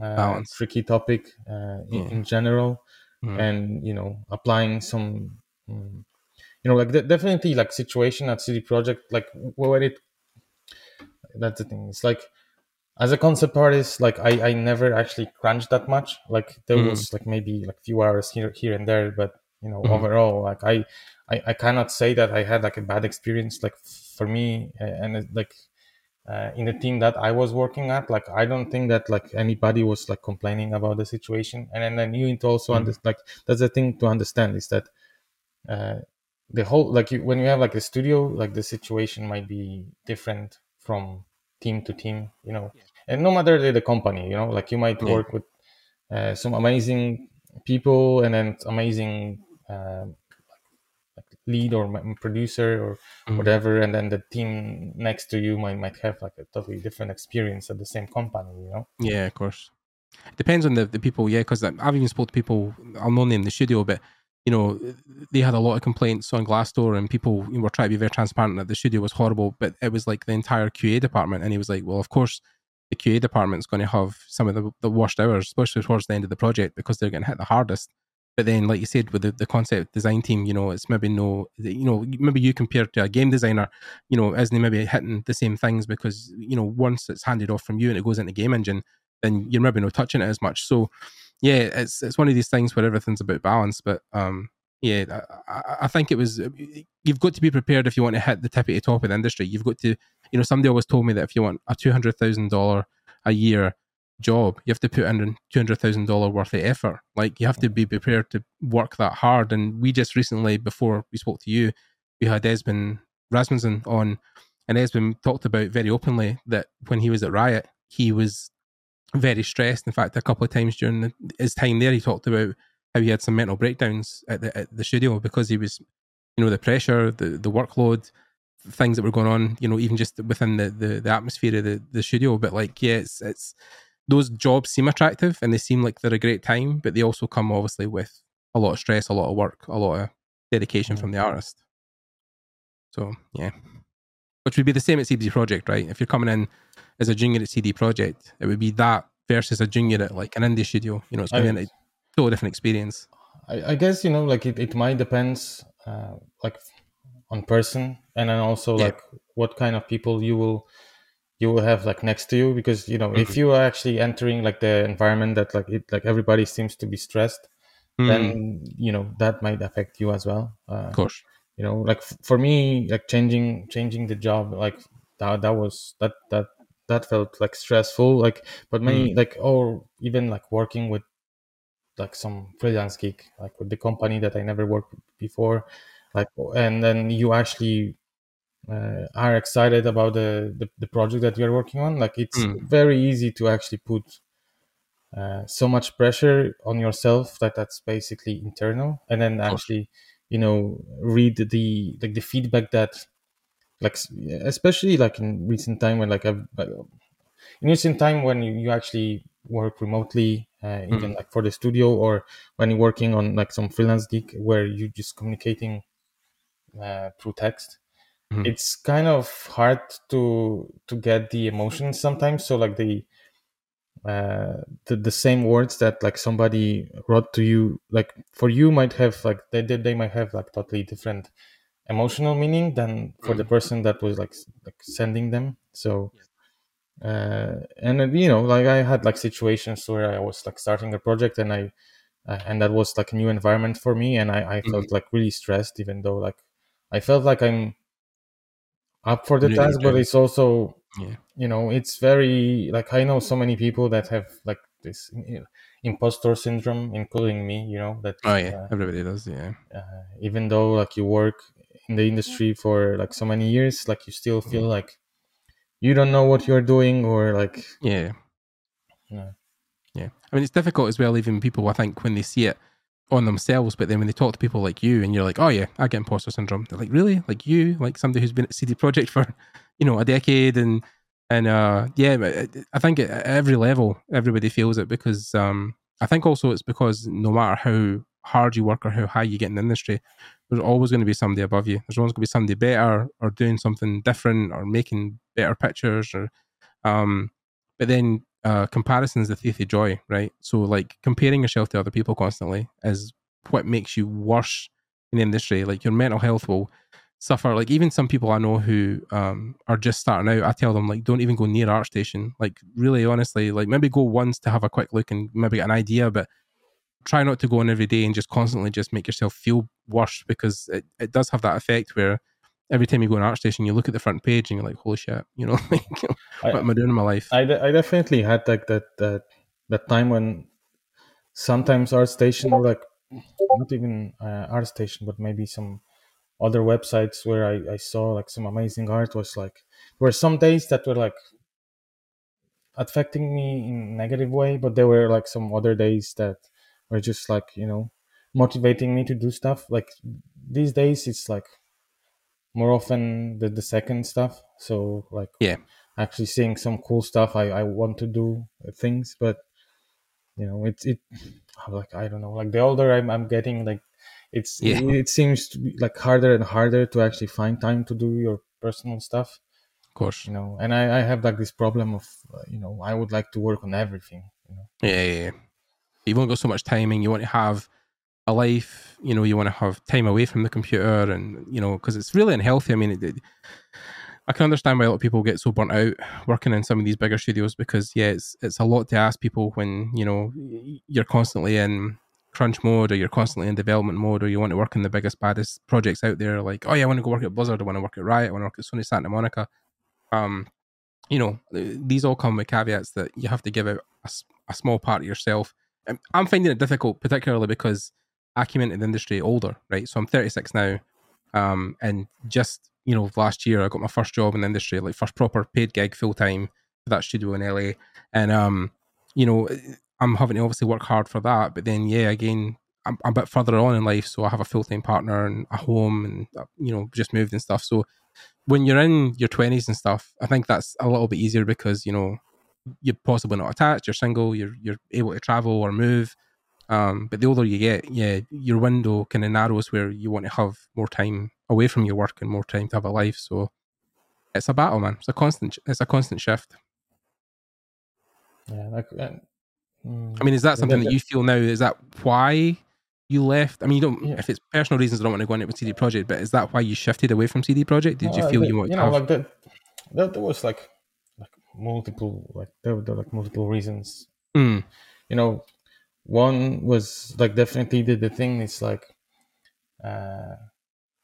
uh, tricky topic uh, in, Yeah. in general Mhm. and you know applying some mm, you know like de- definitely like situation at CD Projekt like when it that's the thing it's like as a concept artist like i i never actually crunched that much like there Mhm. was like maybe like few hours here here and there but you know Mhm. overall like I, I i cannot say that i had like a bad experience like for me and it, like uh, in the team that i was working at like i don't think that like anybody was like complaining about the situation and then, you need to also Mhm. understand like that's the thing to understand is that uh the whole like you, when you have like a studio like the situation might be different from team to team you know and no matter the, the company you know like you might Yeah. work with uh, some amazing people and then amazing uh, like lead or producer or Mhm. whatever and then the team next to you might might have like a totally different experience at the same company you know Yeah, of course. Depends on the, the people, yeah, because I've even spoke to people, I'll not name the studio, but, you know, they had a lot of complaints on Glassdoor and people were trying to be very transparent that the studio was horrible, but it was like the entire QA department. And he was like, well, of course, the QA department's going to have some of the, the worst hours, especially towards the end of the project because they're getting hit the hardest. But then, like you said, with the, the concept design team, you know, it's maybe no, you know, maybe you compared to a game designer, you know, isn't maybe hitting the same things because, you know, once it's handed off from you and it goes into game engine, then you're maybe not touching it as much. So, yeah, it's it's one of these things where everything's about balance. But um, yeah, I- I, think it was you've got to be prepared if you want to hit the tippity top of the industry. You've got to, you know, somebody always told me that if you want a two hundred thousand dollar a year job, you have to put in two hundred thousand dollar worth of effort. Like you have to be prepared to work that hard. And we just recently, before we spoke to you, we had Esben Rasmussen on, and Esben talked about very openly that when he was at Riot, he was very stressed. In fact, a couple of times during the, his time there, he talked about how he had some mental breakdowns at the at the studio because he was, you know, the pressure, the the workload, things that were going on, you know, even just within the the, the atmosphere of the, the studio. But like, yeah, it's it's those jobs seem attractive and they seem like they're a great time, but they also come obviously with a lot of stress, a lot of work, a lot of dedication from the artist. So yeah, which would be the same at CD Projekt, right? If you're coming in as a junior at CD Projekt, it would be that versus a junior at like an indie studio. You know, it's going to be a totally different experience. I, I, guess you know, like it, it might depends, uh, like on person, and then also yeah. like what kind of people you will you will have like next to you because you know mm-hmm. if you are actually entering like the environment that like it like everybody seems to be stressed mm. then you know that might affect you as well uh, of course you know like f- for me like changing changing the job like that that was that that that felt like stressful like but many mm. like or even like working with like some freelance gig like with the company that i never worked before like and then you actually uh, are excited about the, the, the project that you're working on like it's mm. very easy to actually put uh, so much pressure on yourself that that's basically internal and then actually you know read the like the feedback that like especially like in recent time when like I've in recent time when you, you actually work remotely uh, even mm. like for the studio or when you're working on like some freelance gig where you're just communicating uh, through text mm-hmm. it's kind of hard to to get the emotions sometimes so like the uh the, the same words that like somebody wrote to you like for you might have like they they might have like totally different emotional meaning than for the mm-hmm. person that was like like sending them so uh and you know like i had like situations where i was like starting a project and i uh, and that was like a new environment for me and i i felt mm-hmm. like really stressed even though like i felt like i'm up for the really task, but it's also yeah. you know it's very like I know so many people that have like this you know, impostor syndrome, including me. You know that. Oh yeah, uh, everybody does. Yeah. Uh, even though like you work in the industry for like so many years, like you still feel yeah. like you don't know what you're doing, or like yeah. Yeah. Yeah. I mean, it's difficult as well, even people, I think, when they see it on themselves, but then when they talk to people like you and you're like, oh yeah, I get imposter syndrome. They're like, really? Like you? Like somebody who's been at CD Projekt for, you know, a decade and and uh yeah, I think at every level everybody feels it because um I think also it's because no matter how hard you work or how high you get in the industry, there's always going to be somebody above you. There's always going to be somebody better or doing something different or making better pictures or um but then uh, comparison is the thief of joy, right? So like comparing yourself to other people constantly is what makes you worse in the industry. Like your mental health will suffer. Like even some people I know who um, are just starting out, I tell them like don't even go near ArtStation. Like really honestly, like maybe go once to have a quick look and maybe get an idea, but try not to go in every day and just constantly just make yourself feel worse because it, it does have that effect where every time you go on ArtStation, you look at the front page and you're like, holy shit, you know, like, what I, am I doing in my life? I, I definitely had like that, that, that time when sometimes ArtStation or like not even uh, ArtStation, but maybe some other websites where I, I saw like some amazing art was like, there were some days that were like affecting me in negative way, but there were like some other days that were just like, you know, motivating me to do stuff. Like these days, it's like more often the, the second stuff. So like yeah, actually seeing some cool stuff. I, I want to do things, but you know, it's it like I don't know. Like the older I'm, I'm getting, like it's yeah. it, it seems to be like harder and harder to actually find time to do your personal stuff. Of course, you know, and I, I have like this problem of uh, you know I would like to work on everything. You know? Yeah, yeah, yeah. You won't got so much timing. You want to have a life you know you want to have time away from the computer and you know because it's really unhealthy. I mean it, it, i can understand why a lot of people get so burnt out working in some of these bigger studios because yeah it's it's a lot to ask people when you know you're constantly in crunch mode or you're constantly in development mode or you want to work in the biggest baddest projects out there. Like oh yeah i want to go work at blizzard. I want to work at riot. I want to work at sony santa monica. Um you know, these all come with caveats that you have to give a, a small part of yourself. I'm finding it difficult, particularly because I in the industry older, right? So I'm 36 now, um, and just you know, last year I got my first job in the industry, like first proper paid gig full time for that studio in LA, and um, you know, I'm having to obviously work hard for that. But then, yeah, again, I'm, I'm a bit further on in life, so I have a full time partner and a home, and uh, you know, just moved and stuff. So when you're in your 20s and stuff, I think that's a little bit easier because, you know, you're possibly not attached, you're single, you're you're able to travel or move. Um, but the older you get, yeah, your window kind of narrows where you want to have more time away from your work and more time to have a life. So it's a battle, man. It's a constant. It's a constant shift. Yeah, like. Uh, mm, I mean, is that something that you feel now? Is that why you left? I mean, you don't. Yeah. If it's personal reasons, I don't want to go into CD Projekt. But is that why you shifted away from CD Projekt? Did no, you feel you wanted? You know, have... like that. That there was like, like multiple, like there were, there were like multiple reasons. Mm. You know, one was like definitely the the thing is like, uh,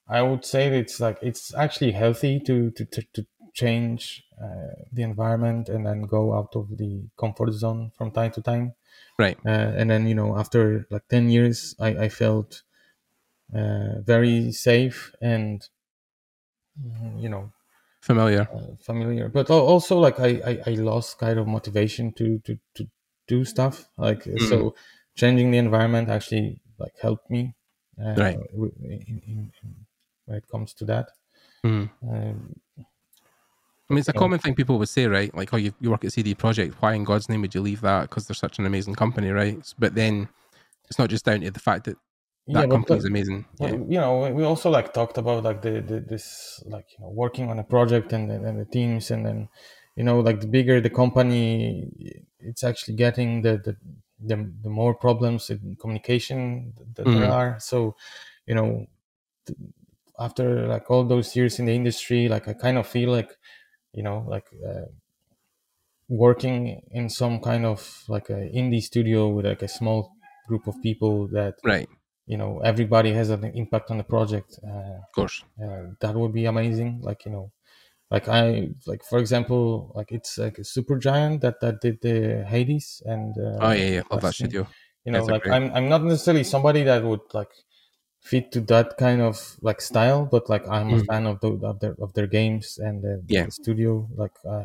I would say it's like it's actually healthy to to to, to change uh, the environment and then go out of the comfort zone from time to time. Right. Uh, and then you know after like 10 years i, I felt uh, very safe and mm, you know familiar. uh, familiar. But also like I, I, I lost kind of motivation to to to do stuff like mm. so changing the environment actually like helped me uh, right in, in, in, when it comes to that mm. um, I mean, it's a common thing people would say, right? Like, oh, you, you work at CD Projekt. Why in God's name would you leave that? Because they're such an amazing company, right? But then it's not just down to the fact that that yeah, company is amazing. Yeah. You know, we also like talked about like the, the this like you know working on a project and and the teams and then you know like the bigger the company, it's actually getting the the the, the more problems in communication that mm. there are. So, you know, after like all those years in the industry, like I kind of feel like you know like uh, working in some kind of like a indie studio with like a small group of people that right you know everybody has an impact on the project uh, of course uh, that would be amazing like you know like i like for example like it's like a Supergiant that that did the hades and uh, oh yeah yeah love that studio you know That's like i'm i'm not necessarily somebody that would like fit to that kind of like style but like i'm mm. a fan of, the, of their of their games and the, yeah. the studio like uh,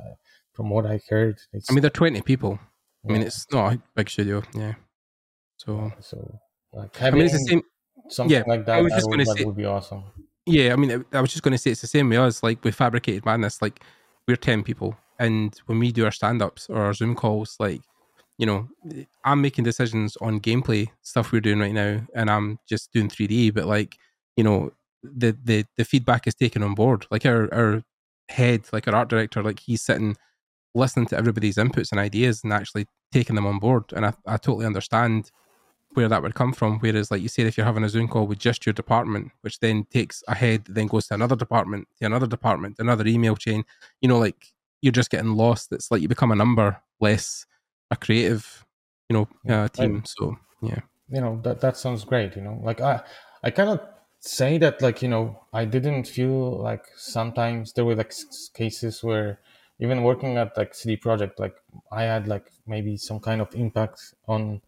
from what i heard i mean they're 20 people yeah. i mean it's not a big studio yeah so so like having I mean, it's the same something yeah, like that, I was just say, would be awesome yeah i mean i was just going to say it's the same way us like with fabricated madness like we're 10 people and when we do our stand-ups or our zoom calls like you know, I'm making decisions on gameplay stuff we're doing right now, and I'm just doing 3D. But like, you know, the the the feedback is taken on board. Like our our head, like our art director, like he's sitting listening to everybody's inputs and ideas and actually taking them on board. And I, I totally understand where that would come from. Whereas, like you said, if you're having a Zoom call with just your department, which then takes a head, then goes to another department, to another department, another email chain, you know, like you're just getting lost. It's like you become a number less a creative, you know, uh, team. I, so yeah, you know that that sounds great. You know, like I I cannot say that like you know I didn't feel like sometimes there were like cases where even working at like CD Projekt like I had like maybe some kind of impact on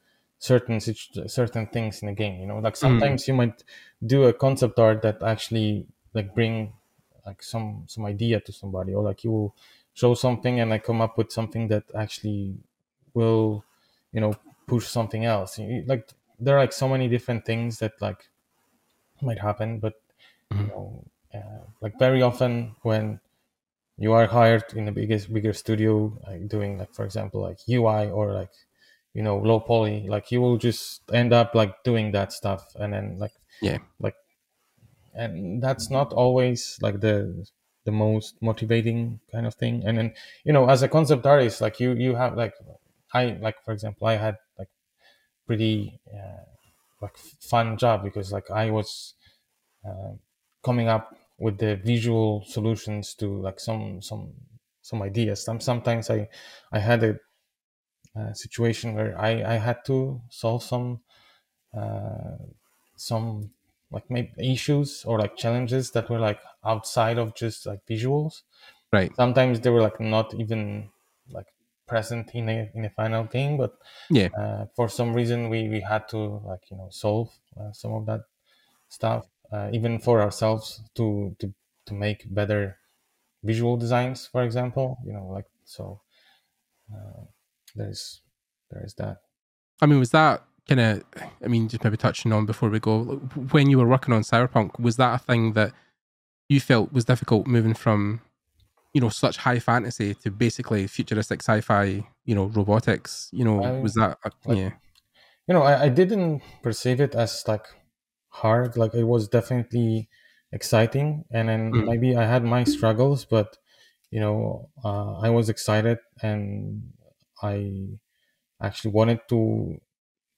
certain certain things in the game you know like mm. sometimes mm. you might do a concept art that actually like bring like some some idea to somebody or like you will show something and like come up with something that actually will you know push something else like there are like so many different things that like might happen but mm-hmm. you know uh, like very often when you are hired in the biggest bigger studio like doing like for example like ui or like you know low poly like you will just end up like doing that stuff and then like yeah like and that's not always like the the most motivating kind of thing and then you know as a concept artist like you you have like I like for example, I had like pretty uh, like fun job because like I was uh, coming up with the visual solutions to like some some some ideas. Some sometimes I I had a, a situation where I I had to solve some uh, some like maybe issues or like challenges that were like outside of just like visuals Right. sometimes they were like not even like present in a in a final game but Yeah. uh, for some reason we we had to like you know solve uh, some of that stuff uh, even for ourselves to to to make better visual designs for example you know like so uh, there's there's that I mean, was that kind of? I mean, just maybe touching on before we go, when you were working on Cyberpunk, was that a thing that you felt was difficult moving from, you know, such high fantasy to basically futuristic sci-fi, you know, robotics? You know, I- was that? A, like- yeah. you know I, I didn't perceive it as like hard like it was definitely exciting and then Mm. maybe i had my struggles but you know uh, i was excited and i actually wanted to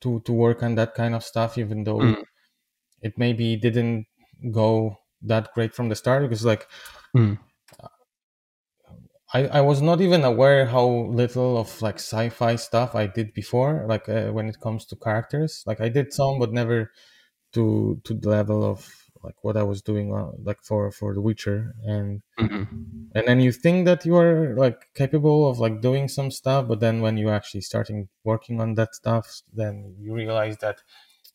to to work on that kind of stuff even though Mm. it maybe didn't go that great from the start because like Mm. I, I was not even aware how little of like sci-fi stuff I did before, like uh, when it comes to characters. Like I did some, but never to to the level of like what I was doing, uh, like for for The Witcher. And Mhm. and then you think that you are like capable of like doing some stuff, but then when you actually starting working on that stuff, then you realize that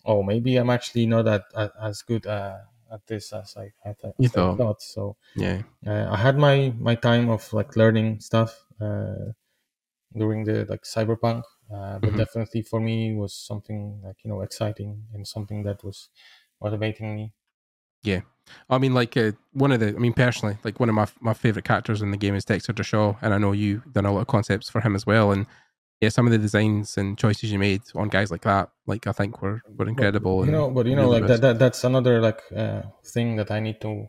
oh maybe I'm actually not at, at as good uh, at this as I, as I You as I thought. thought. So Yeah. uh, I had my my time of like learning stuff uh, during the like cyberpunk, uh, but Mhm. definitely for me was something like you know exciting and something that was motivating me. I mean, like uh, one of the, I mean, personally, like one of my my favorite characters in the game is Dexter DeShawn, and I know you done a lot of concepts for him as well. And yeah, some of the designs and choices you made on guys like that, like I think were were incredible. you and know, but you know, really like that, that that's another like uh, thing that I need to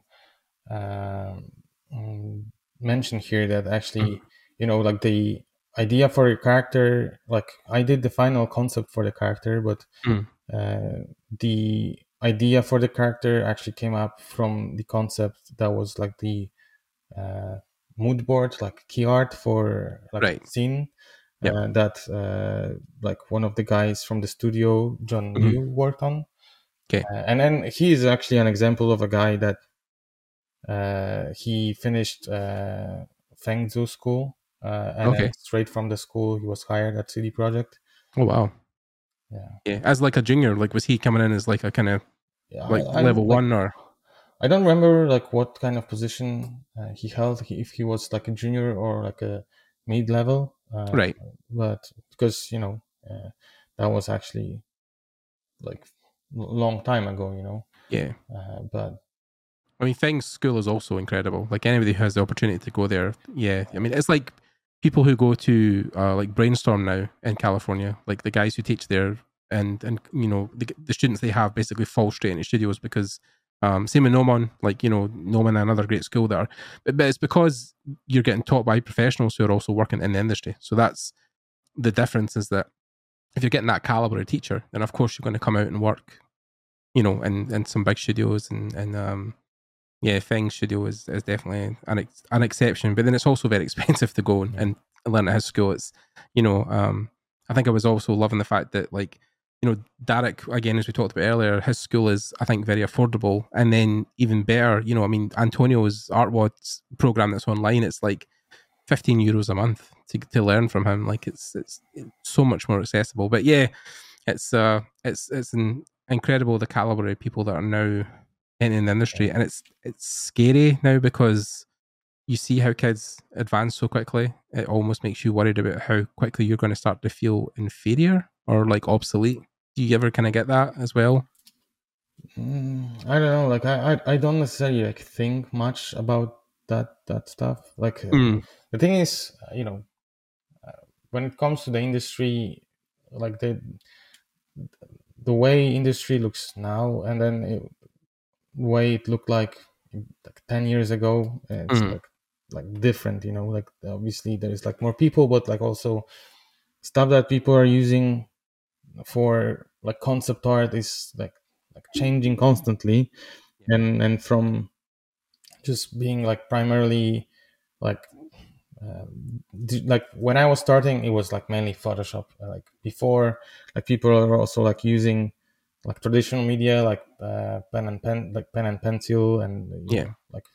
um, mm, mention here. That actually, you know, like the idea for your character, like I did the final concept for the character, but Mm. uh, the idea for the character actually came up from the concept that was like the uh, mood board, like key art for like Right. scene. Yep. Uh, that uh, like one of the guys from the studio, John Mhm. Liu, worked on. 'Kay. Uh, and then he is actually an example of a guy that uh, he finished uh, Feng Zhu school, uh, and Okay. straight from the school he was hired at CD Projekt. Oh wow. Yeah. Yeah, as like a junior, like was he coming in as like a kind of Yeah, like I- I- level like, one or I don't remember like what kind of position uh, he held. He, if he was like a junior or like a mid level, uh, right? But because you know uh, that was actually like long time ago, you know. Yeah. Uh, but I mean, Things School is also incredible. Like anybody who has the opportunity to go there, yeah. I mean, it's like people who go to uh, like Brainstorm now in California, like the guys who teach there, and and you know the, the students they have basically fall straight into studios because um, same with Gnomon, like you know Gnomon, another great school there, but, but it's because you're getting taught by professionals who are also working in the industry. So that's the difference is that if you're getting that caliber of teacher, then of course you're going to come out and work, you know, in, in some big studios and and um, yeah, Feng Studio is, is definitely an ex- an exception, but then it's also very expensive to go and, and learn at his school. It's you know, um, I think I was also loving the fact that like you know, Derek again as we talked about earlier, his school is I think very affordable, and then even better, you know, I mean Antonio's Artwod program that's online, it's like fifteen euros a month to to learn from him. Like it's it's, it's so much more accessible. But yeah, it's uh it's it's an incredible the caliber of people that are now in, in the industry, and it's it's scary now because you see how kids advance so quickly. It almost makes you worried about how quickly you're going to start to feel inferior or like obsolete. Do you ever kind of get that as well? mm, I don't know. Like I, I I don't necessarily like think much about that that stuff. Like Mm, the thing is, uh, you know, uh, when it comes to the industry, like the the way industry looks now, and then it, the way it looked like like ten years ago, it's Mhm. like like different. You know, like obviously there is like more people, but like also stuff that people are using for like concept art is like like changing constantly, and and from just being like primarily like d- like when I was starting, it was like mainly Photoshop. Uh, Like before, like people are also like using like traditional media, like uh, pen and pen, like pen and pencil, and Yeah. know, like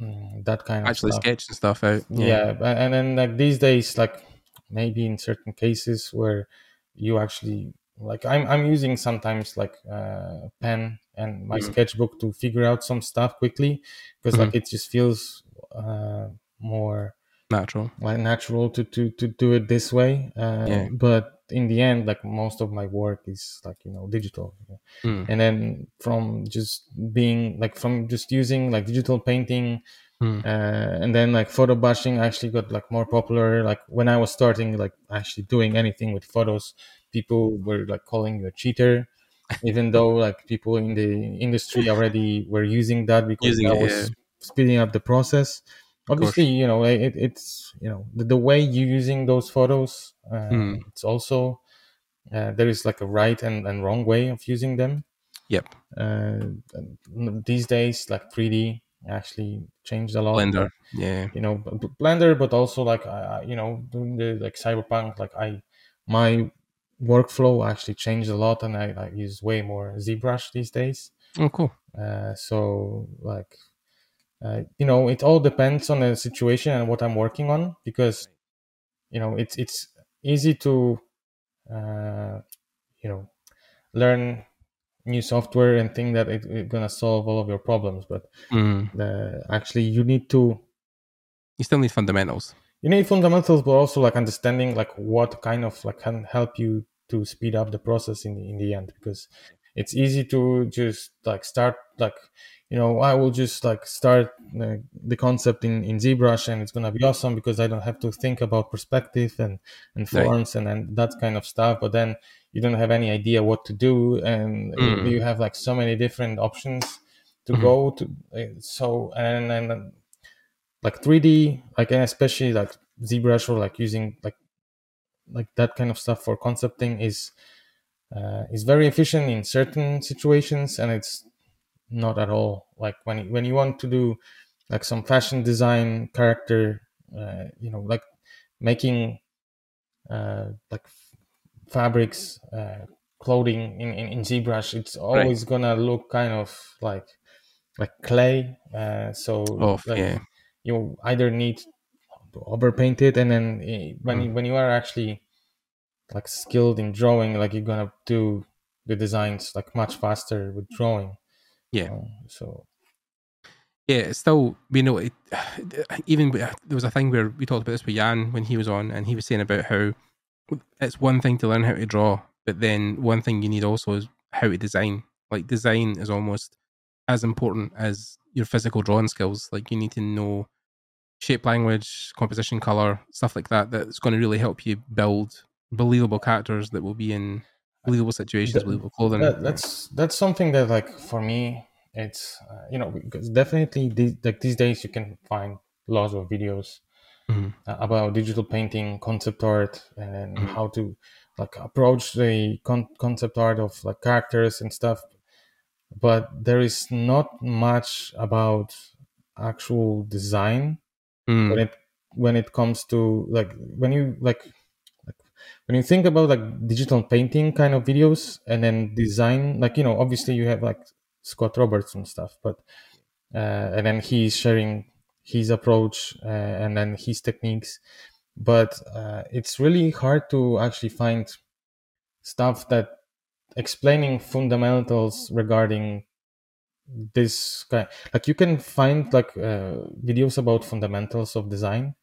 mm, that kind of Actually, stuff. sketching stuff out. yeah. but- and then like these days like maybe in certain cases where you actually like i'm, I'm using sometimes like uh, pen and my Mhm. sketchbook to figure out some stuff quickly because Mm-hmm. like it just feels uh, more natural. like natural to to to do it this way uh, Yeah. but in the end like most of my work is like you know digital Mm. and then from just being like from just using like digital painting Mm. uh, and then like photo bashing actually got like more popular like when i was starting like actually doing anything with photos people were like calling you a cheater even though like people in the industry already were using that because Using that it, was yeah. speeding up the process obviously you know it, it's you know the, the way you're using those photos uh, Mm. it's also uh, there is like a right and, and wrong way of using them Yep. uh, these days like 3d actually changed a lot Blender. Yeah. you know blender but also like I, I- you know doing the like cyberpunk like i my workflow actually changed a lot and i, I use way more zbrush these days Oh, cool. uh, so like uh, you know it all depends on the situation and what i'm working on because you know it's it's easy to uh, you know learn new software and think that it, it's gonna solve all of your problems but Mm. the, actually you need to You still need fundamentals. you need fundamentals but also like understanding like what kind of like can help you to speed up the process in the, in the end because it's easy to just like start like you know i will just like start the, the concept in in zbrush and it's gonna be awesome because i don't have to think about perspective and and Right. forms and and that kind of stuff but then you don't have any idea what to do and you- Mm. you have like so many different options to Mhm. go to uh, so and and like 3D, like and especially like ZBrush or like using like like that kind of stuff for concepting is uh, is very efficient in certain situations, and it's not at all like when when you want to do like some fashion design character, uh, you know, like making uh, like fabrics, uh, clothing in, in in ZBrush, it's always gonna look kind of like like clay. Uh, so Oh, like, yeah. you either need to overpaint it and then eh, when you, when you are actually like skilled in drawing like you're gonna do the designs like much faster with drawing Yeah. Uh, so Yeah, it's still, you know, it, even there was a thing where we talked about this with Jan when he was on, and he was saying about how it's one thing to learn how to draw, but then one thing you need also is how to design. Like, design is almost as important as your physical drawing skills. Like, you need to know shape language, composition, color, stuff like that, that's going to really help you build believable characters that will be in believable situations, That- believable clothing. that, that's that's something that like for me it's uh, you know definitely these, like these days you can find lots of videos Uh, about digital painting concept art and Mhm. how to like approach the con- concept art of like characters and stuff. But there is not much about actual design Mm, when it when it comes to like when you like like when you think about like digital painting kind of videos and then design like you know obviously you have like scott robertson and stuff but uh, and then he's sharing his approach uh, and then his techniques but uh, it's really hard to actually find stuff that explaining fundamentals regarding this kind like you can find like uh, videos about fundamentals of design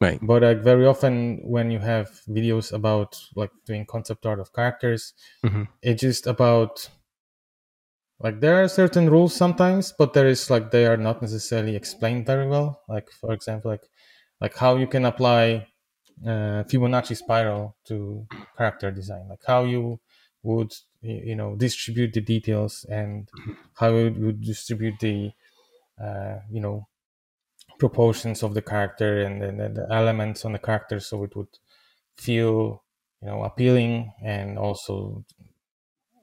right. but like very often when you have videos about like doing concept art of characters Mhm. it's just about like there are certain rules sometimes but there is like they are not necessarily explained very well. Like for example like like how you can apply uh, fibonacci spiral to character design. Like how you would you know distribute the details and how you would distribute the uh, you know proportions of the character and then the, the elements on the character so it would feel you know appealing and also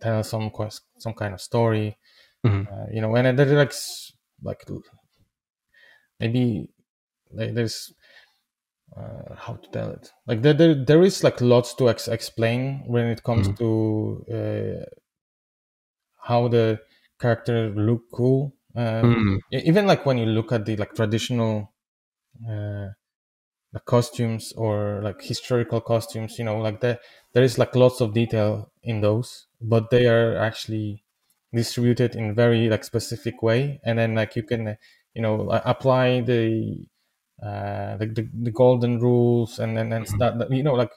tell some quest, some kind of story Mhm. uh, you know and there like like maybe like there's uh, how to tell it like there, there there is like lots to ex- explain when it comes Mhm. to uh, how the character look cool Um, e- Even like when you look at the like traditional uh, like costumes or like historical costumes, you know, like there there is like lots of detail in those, but they are actually distributed in very like specific way, and then like you can you know apply the uh, the, the, the golden rules and then and that you know like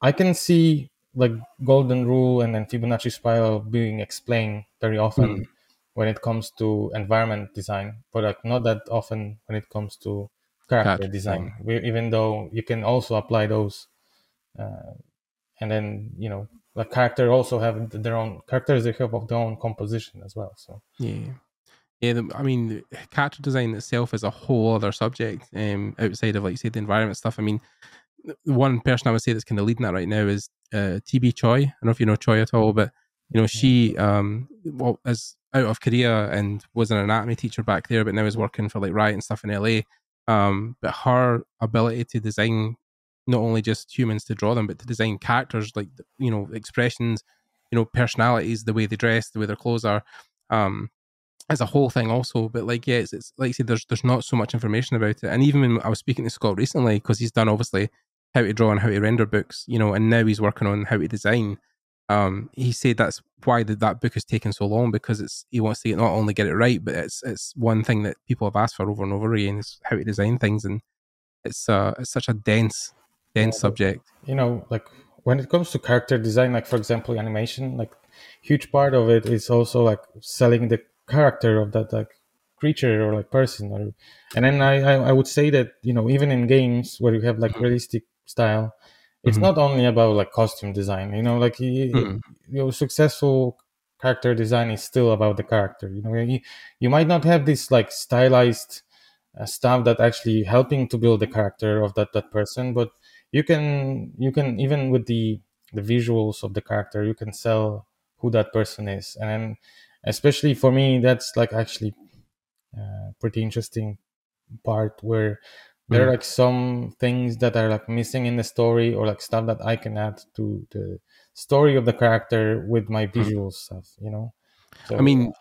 I can see like golden rule and then Fibonacci spiral being explained very often Mm. when it comes to environment design, but like not that often when it comes to character design. We, even though you can also apply those, uh, and then you know, like character also have their own characters. They have of their own composition as well. So Yeah. Yeah, the, I mean, character design itself is a whole other subject um, outside of, like, say, the environment stuff. I mean, one person I would say that's kind of leading that right now is uh, TB Choi. I don't know if you know Choi at all, but you know, she um, well, is out of Korea and was an anatomy teacher back there, but now is working for like Riot and stuff in LA. Um, but her ability to design not only just humans to draw them, but to design characters, like you know, expressions, you know, personalities, the way they dress, the way their clothes are. Um, as a whole thing also but like yeah it's, it's like you said there's there's not so much information about it and even when i was speaking to scott recently because he's done obviously how to draw and how to render books you know and now he's working on how to design um he said that's why the, that book has taken so long because it's he wants to not only get it right but it's it's one thing that people have asked for over and over again is how to design things and it's uh it's such a dense Yeah, subject you know, like when it comes to character design, like for example, animation, like huge part of it is also like selling the character of that like creature or like person or and then I, I i would say that you know even in games where you have like realistic style it's Mhm. not only about like costume design you know like you, Mhm. you know successful character design is still about the character you know you, you might not have this like stylized uh, stuff that actually helping to build the character of that that person but you can you can even with the the visuals of the character you can sell who that person is. And then especially for me that's like actually uh, pretty interesting part where there are Mhm. like some things that are like missing in the story or like stuff that i can add to the story of the character with my visual stuff you know? So I mean,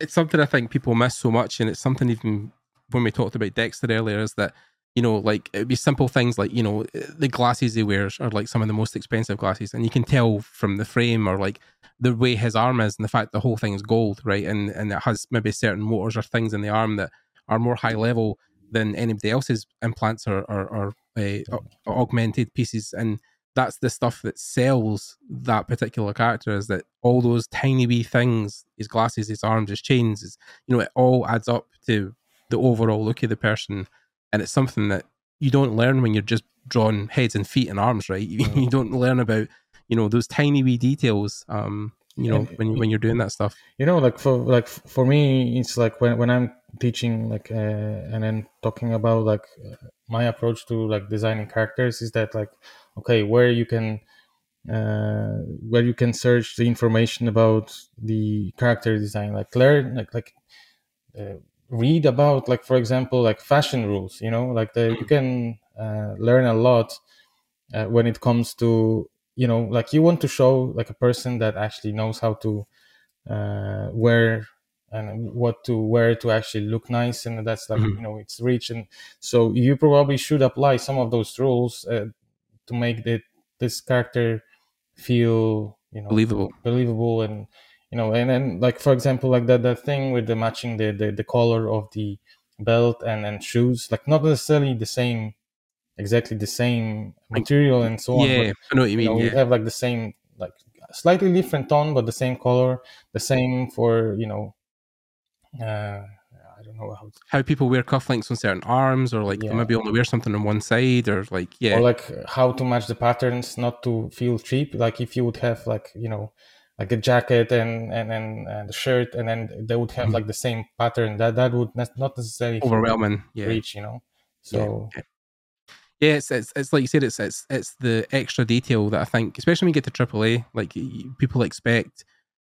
it's something I think people miss so much, and it's something even when we talked about Dexter earlier is that you know, like it'd be simple things like you know the glasses he wears are like some of the most expensive glasses, and you can tell from the frame or like the way his arm is and the fact the whole thing is gold, right? And and it has maybe certain motors or things in the arm that are more high level than anybody else's implants or or, or uh, augmented pieces, and that's the stuff that sells that particular character is that all those tiny wee things his glasses his arms his chains is you know it all adds up to the overall look of the person and it's something that you don't learn when you're just drawing heads and feet and arms right? You, you don't learn about you know those tiny wee details um you know And- when, when you're doing that stuff. You know like for like for me it's like when, when i'm teaching like uh, and then talking about like uh, my approach to like designing characters is that like okay where you can uh where you can search the information about the character design like learn like like uh, read about like for example like fashion rules you know like the, you can uh, learn a lot uh, when it comes to you know like you want to show like a person that actually knows how to uh, wear and what to wear to actually look nice and that's like Mhm. you know it's rich and so you probably should apply some of those rules uh, to make the, this character feel you know Believable. believable and you know and then like for example like that that thing with the matching the, the the color of the belt and and shoes like not necessarily the same exactly the same material and so on but yeah i know what you you mean know, we have like the same like slightly different tone but the same color the same for you know uh i don't know how how people wear cufflinks on certain arms or like Yeah. maybe only wear something on one side or like yeah or like how to match the patterns not to feel cheap like if you would have like you know like a jacket and and and, and the shirt and then they would have Mhm. like the same pattern that that would not necessarily overwhelming yeah rich you know so yeah. Yeah, it's, it's it's like you said, it's it's it's the extra detail that I think, especially when you get to AAA, like people expect.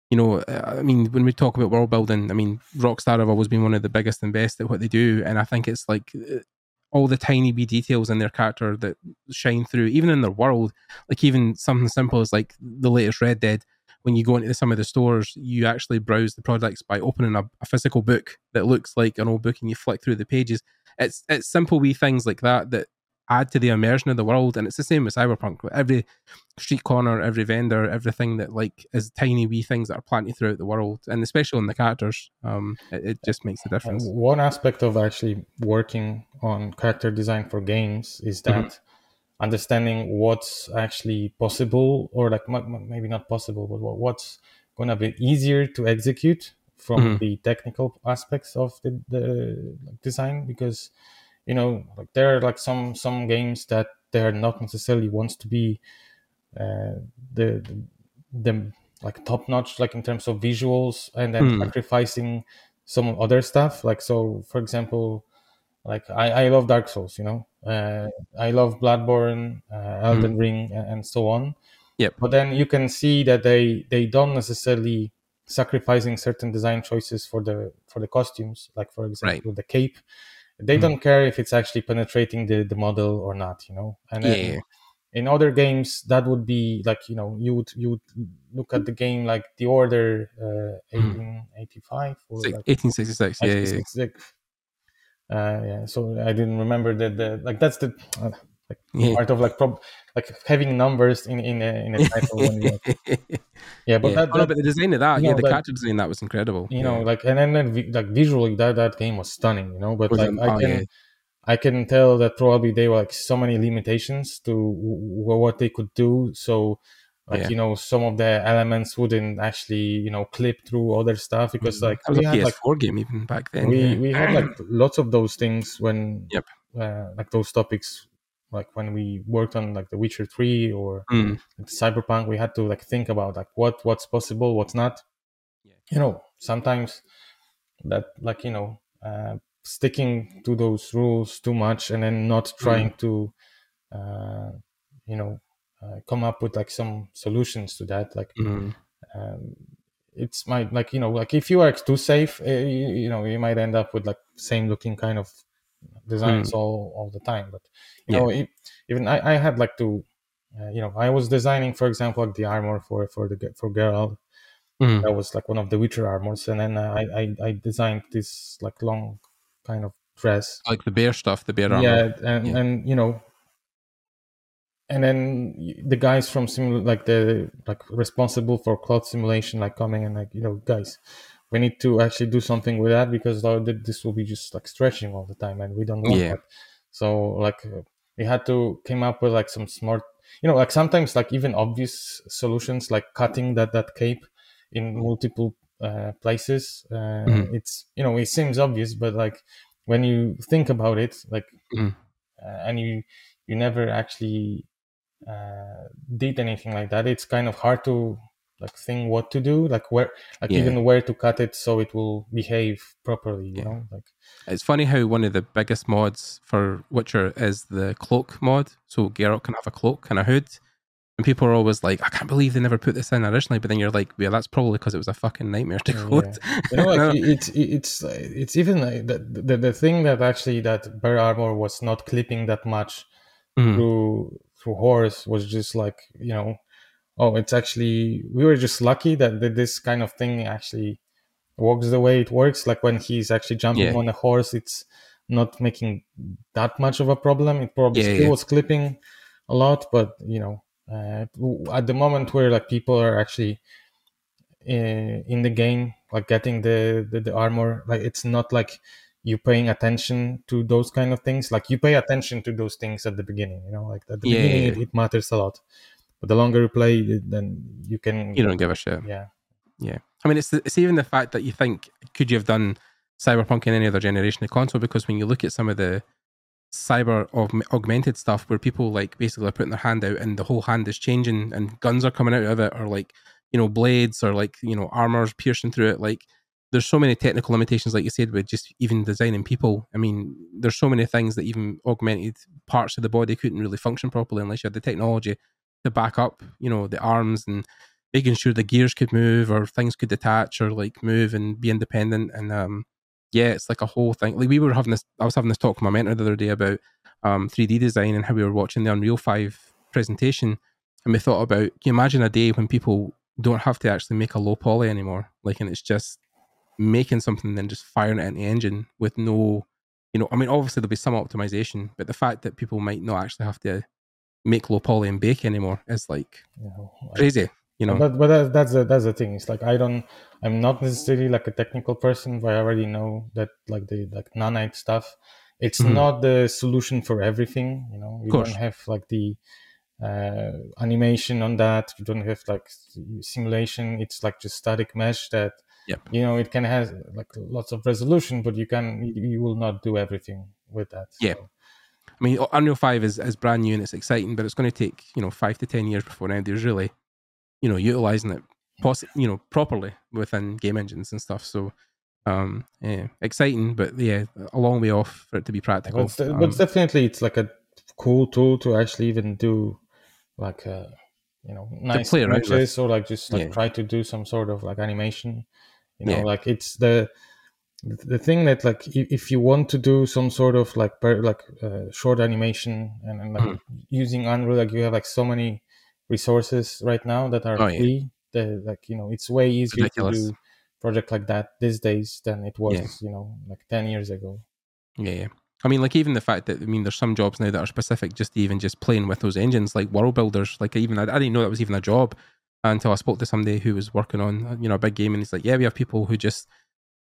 You know, uh, I mean, when we talk about world building, I mean, Rockstar have always been one of the biggest and best at what they do, and I think it's like uh, all the tiny wee details in their character that shine through, even in their world. Like even something simple as like the latest Red Dead, when you go into some of the stores, you actually browse the products by opening a, a physical book that looks like an old book, and you flick through the pages. It's it's simple wee things like that that add to the immersion of the world. And it's the same with Cyberpunk. Every street corner, every vendor, everything that like is tiny wee things that are planted throughout the world, and especially on the characters, um, it, it just makes a difference. One aspect of actually working on character design for games is that. Mm-hmm. Understanding what's actually possible, or like maybe not possible, but what's going to be easier to execute from mm-hmm. the technical aspects of the, the design because you know like there are like some some games that they're not necessarily wants to be uh, the, the, the like top notch like in terms of visuals and then mm. sacrificing some other stuff like so for example like i i love dark souls you know uh, i love bloodborne uh, elden mm. ring and, so on yep but then you can see that they they don't necessarily sacrificing certain design choices for the for the costumes like for example right. the cape they mm. don't care if it's actually penetrating the, the model or not you know and yeah. in other games that would be like you know you would you would look at the game like the order uh, 1885 or like 1866 yeah, yeah, yeah. Uh, yeah so i didn't remember that the like that's the uh, like yeah. part of like prob- like having numbers in in a, in a title when you, yeah but yeah. that, oh, that but the design of that yeah know, the that, character design that was incredible you yeah. know like and then, then like visually that that game was stunning you know but like i oh, can i can tell that probably there were like so many limitations to w- what they could do so like you know some of the elements wouldn't actually you know clip through other stuff because mm. like that was we a had, PS4 like, game even back then we we had like lots of those things when yep uh, like those topics like when we worked on like the witcher 3 or mm. cyberpunk we had to like think about like what what's possible what's not yeah. you know sometimes that like you know uh, sticking to those rules too much and then not trying mm. to uh, you know uh, come up with like some solutions to that like mm. um, it's my like you know like if you are too safe uh, you, you, know you might end up with like same looking kind of designs mm. all all the time but you yeah. know it, even I, I had like to uh, you know i was designing for example like the armor for for the for Geralt. Mm. that was like one of the witcher armors and then I, I i designed this like long kind of dress like the bear stuff the bear armor yeah and yeah. and you know and then the guys from sim like the like responsible for cloth simulation like coming and like you know guys we need to actually do something with that because this will be just like stretching all the time and we don't want yeah. that so like we had to came up with like some smart you know like sometimes like even obvious solutions like cutting that that cape in multiple uh, places uh, mm. it's you know it seems obvious but like when you think about it like mm. uh, and you you never actually uh, did anything like that it's kind of hard to like think what to do like where like yeah. even where to cut it so it will behave properly you yeah. know like it's funny how one of the biggest mods for witcher is the cloak mod so Geralt can have a cloak and a hood and people are always like i can't believe they never put this in originally but then you're like yeah that's probably because it was a fucking nightmare to code yeah. you know like it's it's it's even like the, the the thing that actually that bear armor was not clipping that much mm. through through horse was just like you know oh, it's actually we were just lucky that, that this kind of thing actually works the way it works. Like when he's actually jumping yeah. on a horse, it's not making that much of a problem. It probably yeah, still yeah. was clipping a lot, but you know, uh, at the moment where like people are actually in, uh, in the game, like getting the, the, the armor, like it's not like you paying attention to those kind of things. Like you pay attention to those things at the beginning, you know, like at the beginning it, it matters a lot. But the longer you play, then you can. You don't give a shit. Yeah. Yeah. I mean, it's it's even the fact that you think could you have done Cyberpunk in any other generation of console? Because when you look at some of the cyber augmented stuff where people like basically are putting their hand out and the whole hand is changing and guns are coming out of it or like you know blades or like you know armors piercing through it like there's so many technical limitations like you said with just even designing people i mean there's so many things that even augmented parts of the body couldn't really function properly unless you had the technology to back up, you know, the arms and making sure the gears could move or things could detach or like move and be independent. And um, yeah, it's like a whole thing. Like we were having this, I was having this talk with my mentor the other day about um, 3D design and how we were watching the Unreal 5 presentation. And we thought about, can you imagine a day when people don't have to actually make a low poly anymore. Like, and it's just making something and then just firing it in the engine with no, you know, I mean, obviously there'll be some optimization, but the fact that people might not actually have to make low poly and bake anymore is like like- crazy. You know, but but that, that's the that's the thing. It's like I don't. I'm not necessarily like a technical person, but I already know that like the like nanite stuff. It's Mhm. not the solution for everything. You know, you course. don't have like the uh, animation on that. You don't have like simulation. It's like just static mesh that Yep. you know it can have like lots of resolution, but you can you, will not do everything with that. Yeah. So, I mean, Unreal Five is, is brand new and it's exciting, but it's going to take you know five to ten years before anybody's really, you know, utilizing it, poss- you know, properly within game engines and stuff. So, um, yeah, exciting, but yeah, a long way off for it to be practical. But, it's, Um, but definitely it's like a cool tool to actually even do like uh you know nice play around with. images or like just like Yeah. try to do some sort of like animation you know Yeah. like it's the the thing that like if, if you want to do some sort of like per, like uh, short animation and, and like Mhm. using unreal like you have like so many resources right now that are Oh, yeah. free the like you know it's way easier ridiculous. to do project like that these days than it was Yeah. you know like 10 years ago Yeah, yeah. I mean, like even the fact that I mean, there's some jobs now that are specific just to even just playing with those engines, like world builders. Like even I, I didn't know that was even a job until I spoke to somebody who was working on you know a big game, and he's like, "Yeah, we have people who just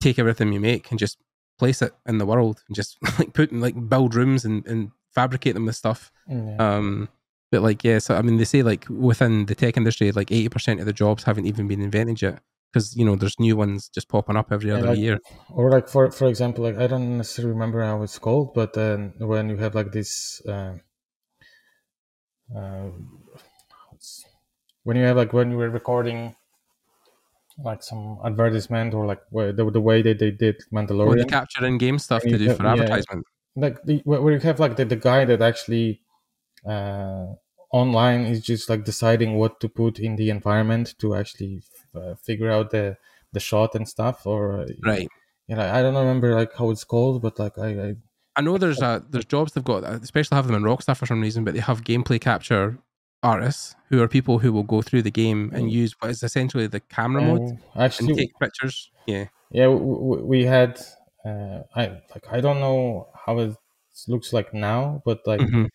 take everything you make and just place it in the world and just like put like build rooms and, and fabricate them with stuff." Yeah. Um, but like, yeah, so I mean, they say like within the tech industry, like eighty percent of the jobs haven't even been invented yet because you know there's new ones just popping up every other like- year. or like for for example like i don't necessarily remember how it's called but then when you have like this uh, uh, when you have like when you were recording like some advertisement or like the, the way that they did Mandalorian. Or the capture in game stuff to do for yeah. advertisement. like the, where you have like the, the guy that actually uh, online is just like deciding what to put in the environment to actually uh, figure out the the shot and stuff or uh, Right. you know i don't remember like how it's called but like i, I I know there's a there's jobs they've got, especially have them in Rockstar for some reason, but they have gameplay capture artists who are people who will go through the game and use what is essentially the camera mode Oh, and take pictures. Yeah, yeah, w- w- we had. Uh, I like. I don't know how it looks like now, but like Mhm.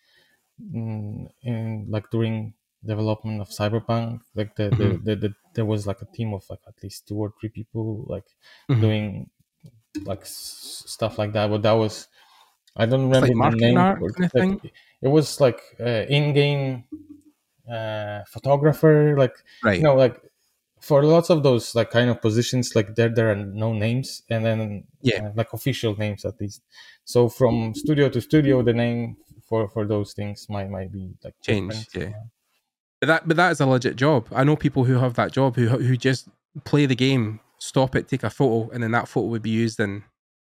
mm, in like during development of Cyberpunk, like the, Mhm. the, the, the there was like a team of like at least two or three people like Mhm. doing like s- stuff like that. But that was I don't remember like the name. art for it. kind of Like, thing? It was like uh, in-game uh, photographer, like right. you know like for lots of those like kind of positions like there there are no names and then Yeah. uh, like official names at least so from studio to studio the name for for those things might might be like Change, different. yeah. But that but that is a legit job. I know people who have that job who who just play the game, stop it, take a photo, and then that photo would be used in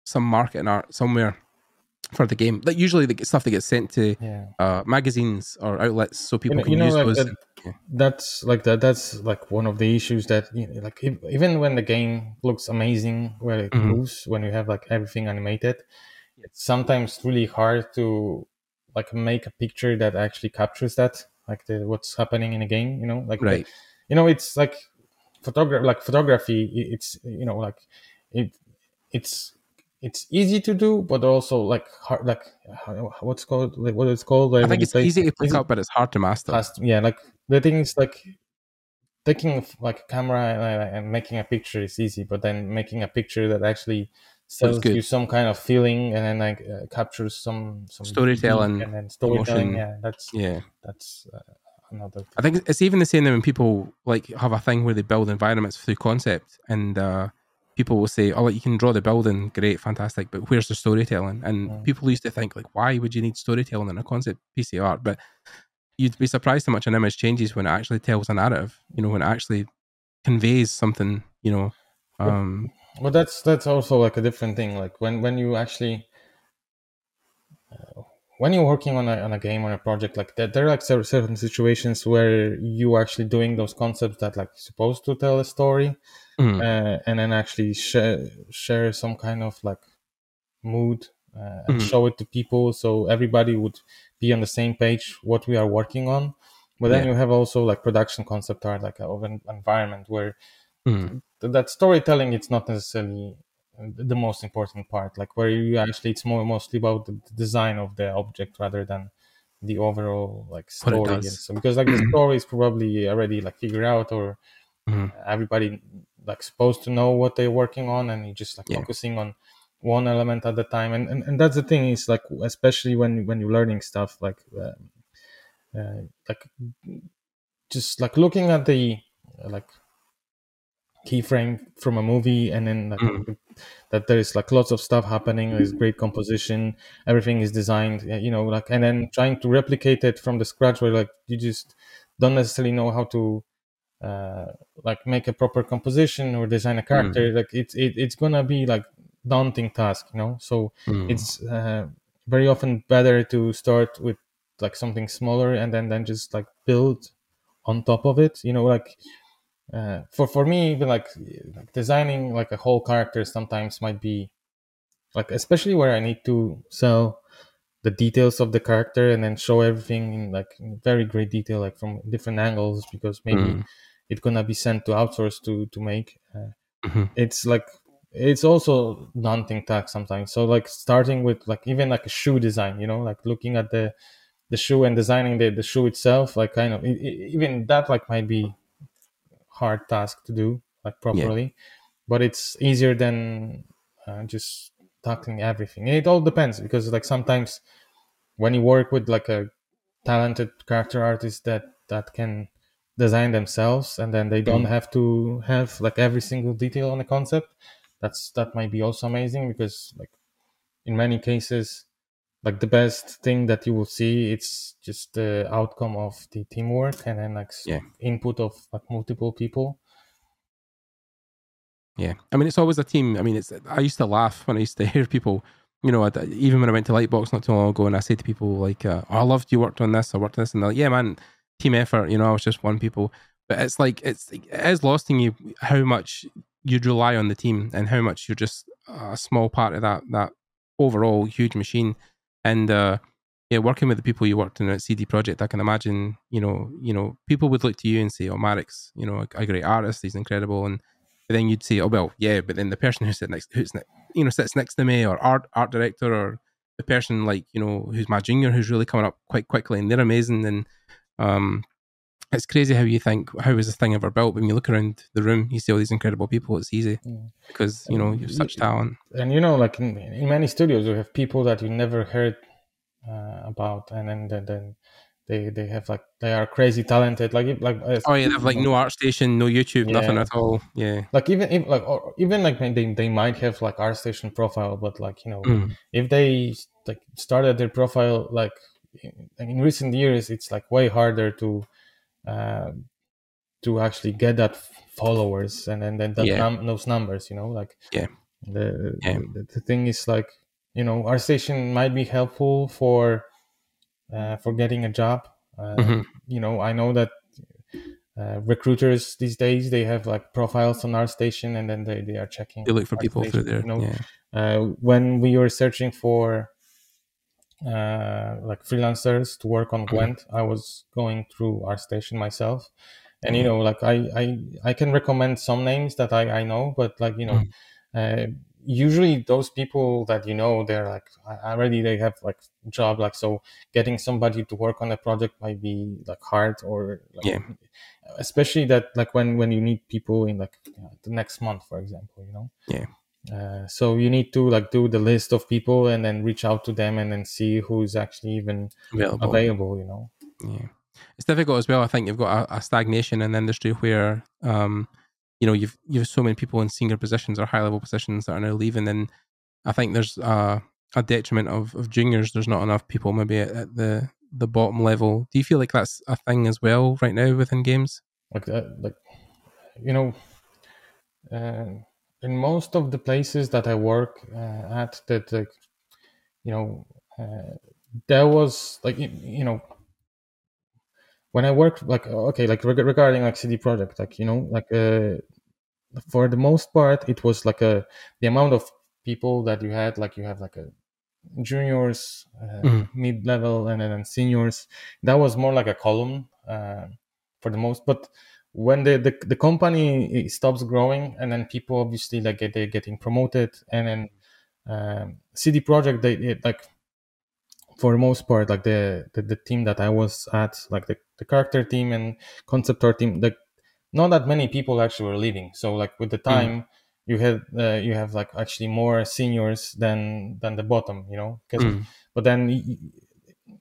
some marketing art somewhere for the game. Like usually the stuff that gets sent to yeah uh, magazines or outlets so people know- can you know, use like those. that- that's like that that's like one of the issues that you know, like ev- even when the game looks amazing where it Mhm. moves when you have like everything animated it's sometimes really hard to like make a picture that actually captures that like the what's happening in a game you know like the- right. you know it's like photography like photography it's you know like it it's it's easy to do but also like hard like what's called like what it's called I think it's easy to pick up, but it's hard to master. yeah like the thing is like taking like a camera and, and making a picture is easy but then making a picture that actually sells you some kind of feeling and then like uh, captures some some Storytelling, and then storytelling emotion. yeah that's Yeah. that's uh, another I think it's even the same thing when people like have a thing where they build environments through concept, and uh, people will say, "Oh, like, you can draw the building, great, fantastic, but where's the storytelling?" And Mm. people used to think like, "Why would you need storytelling in a concept piece of art?" But you'd be surprised how much an image changes when it actually tells a narrative. You know, when it actually conveys something. You know, um, but that's that's also like a different thing like when when you actually uh, when you're working on a, on a game on a project like that there are like cer- certain situations where you are actually doing those concepts that like supposed to tell a story mm, uh, and then actually share share some kind of like mood uh, and Mhm. show it to people so everybody would be on the same page what we are working on but then Yeah. you have also like production concept art like of an environment where Mm. th- that storytelling it's not necessarily the most important part like where you actually it's more mostly about the design of the object rather than the overall like story so because like the story is probably already like figured out or Mhm. everybody like supposed to know what they're working on and you're just like Yeah. focusing on one element at a time and, and and that's the thing is like especially when when you're learning stuff like um, uh, like just like looking at the like keyframe from a movie and then like Mm. that there's like lots of stuff happening there's great composition everything is designed you know like and then trying to replicate it from the scratch where like you just don't necessarily know how to uh like make a proper composition or design a character like it's it, it's gonna be like daunting task you know so Mm. it's uh, very often better to start with like something smaller and then then just like build on top of it you know like uh, for for me even like, like designing like a whole character sometimes might be like especially where i need to sell the details of the character and then show everything in like in very great detail like from different angles because maybe Mm. it's gonna be sent to outsource to to make uh, Mhm. it's like it's also daunting task sometimes so like starting with like even like a shoe design you know like looking at the the shoe and designing the, the shoe itself like kind of e- e- even that like might be hard task to do like properly. But it's easier than uh, just tackling everything. It all depends because like sometimes when you work with like a talented character artist that that can design themselves and then they don't have to have like every single detail on the concept that's that might be also amazing because like in many cases like the best thing that you will see it's just the outcome of the teamwork and then like Yeah. input of like multiple people Yeah, I mean, it's always a team. I mean, it's. I used to laugh when I used to hear people. You know, I'd- even when I went to Lightbox not too long ago, and I say to people like, uh, oh, "I loved you worked on this. I worked on this," and they're like, "Yeah, man, team effort." You know, I was just one people. But it's like it's it is lost in you how much you'd rely on the team and how much you're just a small part of that that overall huge machine. And uh, yeah, working with the people you worked in at CD Projekt, I can imagine. You know, you know, people would look to you and say, "Oh, Marek's, you know, a, great artist. He's incredible," and then you'd say, "Oh well, yeah," but then the person who sits next, who's ne- you know sits next to me, or art art director, or the person like you know who's my junior, who's really coming up quite quickly, and they're amazing. And um, it's crazy how you think, how is this thing ever built? When you look around the room, you see all these incredible people. It's easy Mm. because you know you have such talent. and you know like in, in many studios you have people that you never heard uh, about and then then, then they they have like they are crazy talented like like Oh yeah, they have like no art station, no YouTube, nothing at all. Yeah, like even if, like or even like they, they might have like art station profile but like you know Mm. if they like started their profile like in, in recent years it's like way harder to uh, to actually get that followers and then then that Yeah. num- those numbers you know like Yeah. the, Yeah. the the thing is like you know ArtStation might be helpful for uh, for getting a job uh, Mhm. you know I know that uh, recruiters these days they have like profiles on ArtStation and then they, they are checking they look for people through there. you know, Yeah, uh, when we were searching for uh, like freelancers to work on Mhm. Gwent, I was going through ArtStation myself, and you Mhm. know, like I, I I can recommend some names that I I know, but like you know, uh, usually those people that you know, they're like already they have like job, like so getting somebody to work on a project might be like hard or like, Yeah. especially that like when when you need people in like uh, the next month, for example, you know. Yeah. Uh, so you need to like do the list of people and then reach out to them and then see who's actually even available. available. You know. Yeah, it's difficult as well. I think you've got a, a stagnation in the industry where, um, you know, you've you've so many people in senior positions or high level positions that are now leaving, and I think there's a, a detriment of, of juniors. There's not enough people maybe at, at the the bottom level. Do you feel like that's a thing as well right now within games? like uh, like you know uh, in most of the places that i work uh, at that like you know uh, there was like you, you know when i worked like okay like reg- regarding like cd projekt like you know like uh for the most part it was like a the amount of people that you had like you have like a juniors uh, Mhm. mid-level and then seniors that was more like a column uh, for the most. But when the, the the company stops growing, and then people obviously like get, they're getting promoted, and then um, CD projekt they it, like for the most part like the, the the team that I was at, like the the character team and concept art team, like not that many people actually were leaving. So like with the time. You had uh, you have like actually more seniors than than the bottom, you know. 'Cause- Mm. but then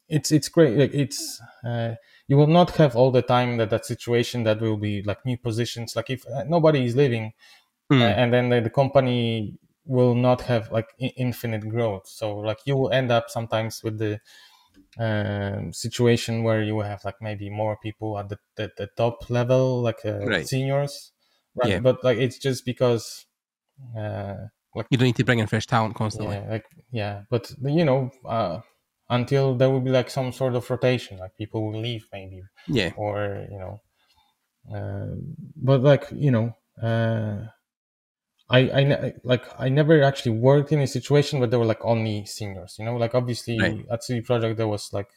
it's it's great. Like it's uh, you will not have all the time that that situation that will be like new positions. Like if uh, nobody is leaving, Mm. uh, and then the, the company will not have like i- infinite growth. So like you will end up sometimes with the um, situation where you have like maybe more people at the the, the top level, like uh, Right. seniors. Right. Yeah. But like it's just because. Uh, like You don't need to bring in fresh talent constantly. yeah like yeah but you know uh until there will be like some sort of rotation like people will leave maybe Yeah. or you know uh, but like you know uh I, I ne- like I never actually worked in a situation where there were like only seniors, you know. Like obviously Right. at CD Projekt there was like,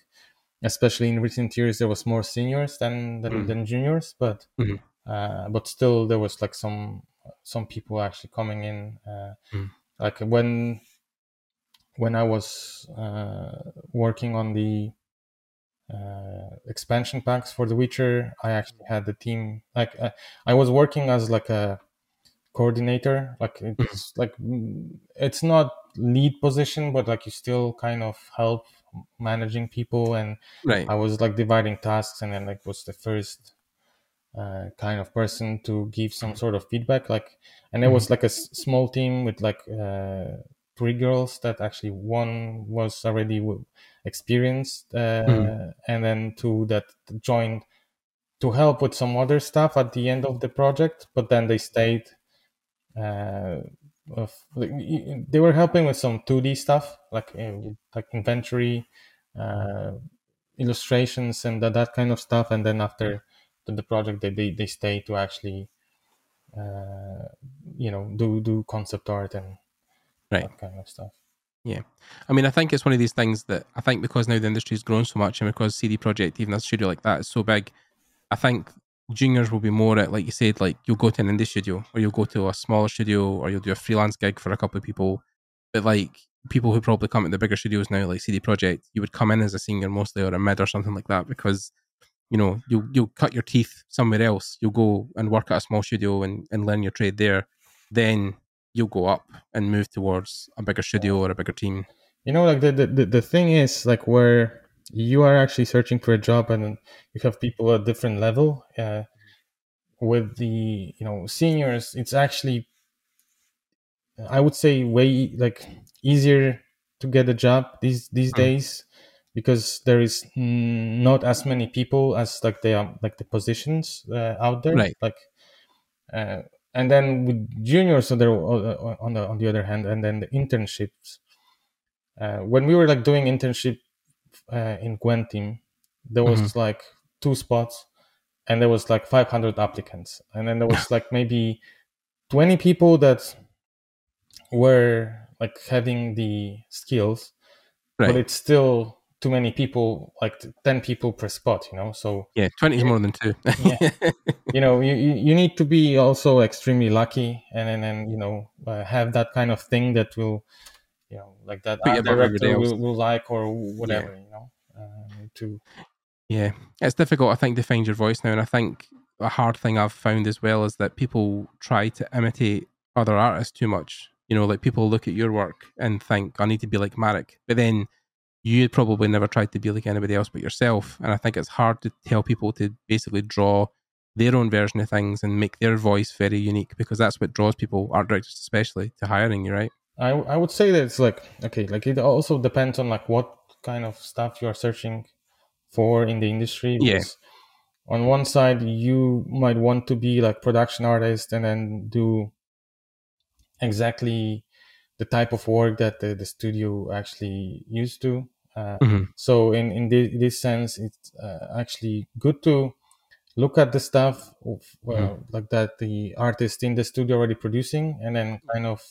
especially in recent years, there was more seniors than than, Mhm. than juniors, but Mhm. uh, but still there was like some some people actually coming in. Uh, Mhm. Like when when I was uh, working on the uh, expansion packs for The Witcher, I actually had the team like uh, I was working as like a coordinator. Like it's like mm, it's not lead position, but like you still kind of help managing people and Right. I was like dividing tasks, and then like was the first uh, kind of person to give some sort of feedback. Like, and it was like a s- small team with like uh, three girls that actually one was already experienced, uh, Mhm. and then two that joined to help with some other stuff at the end of the project. But then they stayed. Uh, of like, y- y- they were helping with some 2D stuff like uh, like inventory, uh, illustrations and that, that kind of stuff and then after the, the project they, they, they stay to actually uh, you know do do concept art and Right. that kind of stuff Yeah, I mean, I think it's one of these things that I think because now the industry's grown so much and because CD Projekt, even a studio like that, is so big, I think juniors will be more at, like you said, like you'll go to an indie studio or you'll go to a smaller studio or you'll do a freelance gig for a couple of people. But like people who probably come at the bigger studios now, like CD Projekt, you would come in as a senior mostly or a mid or something like that because you know you'll you'll cut your teeth somewhere else. You'll go and work at a small studio and, and learn your trade there. Then you'll go up and move towards a bigger studio or a bigger team. you know like the, the the- thing is like where you are actually searching for a job and you have people at different level uh, with the you know seniors it's actually i would say way like easier to get a job these these Mm. days because there is not as many people as like they are like the positions uh, out there Right. like uh, and then with juniors so there uh, on the on the other hand and then the internships. Uh, when we were like doing internship uh, in Gwent team, there was like two spots, and there was like 500 applicants, and then there was like maybe 20 people that were like having the skills, Right. but it's still too many people, like 10 people per spot, you know. So Yeah, twenty is more than two. Yeah. you know you, you need to be also extremely lucky and and, and you know uh, have that kind of thing that will you know like that art director will, will like or whatever you know um, to Yeah, it's difficult, I think, to find your voice now. And I think a hard thing I've found as well is that people try to imitate other artists too much. You know, like people look at your work and think, I need to be like Marek. But then you probably never tried to be like anybody else but yourself. And I think it's hard to tell people to basically draw their own version of things and make their voice very unique because that's what draws people, art directors especially, to hiring you, right? I, I would say that it's like okay like it also depends on like what kind of stuff you are searching for in the industry Yeah. on one side you might want to be like production artist and then do exactly the type of work that the, the studio actually used to uh, Mhm. so in in thi- this sense it's uh, actually good to look at the stuff of, well, like that the artist in the studio already producing and then kind of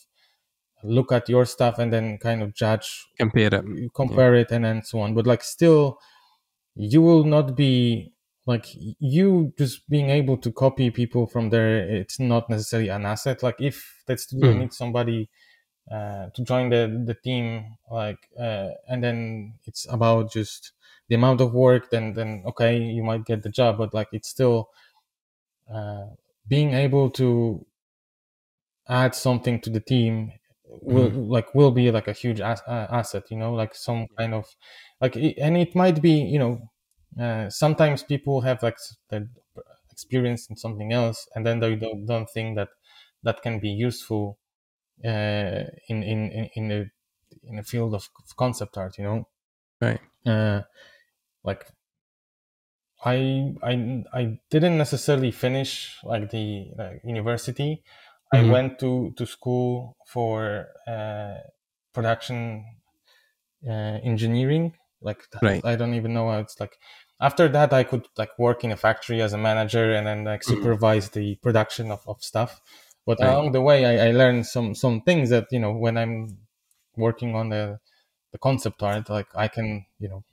look at your stuff and then kind of judge Compare it. compare it and then so on but like still you will not be like you just being able to copy people from there it's not necessarily an asset like if that studio Hmm. needs somebody uh, to join the the team like uh, and then it's about just the amount of work then then okay you might get the job but like it's still uh, being able to add something to the team will like will be like a huge as- uh, asset you know like some kind of like and it might be you know uh, sometimes people have like s- the experience in something else and then they don't, don't think that that can be useful uh, in in in the in the field of concept art you know Right. uh, like I I I didn't necessarily finish like the like, university. I Mhm. went to to school for uh, production uh, engineering. Like Right. I don't even know how it's like. After that, I could like work in a factory as a manager and then like Mhm. supervise the production of, of stuff. But Right. along the way, I, I learned some some things that you know when I'm working on the the concept art, like I can you know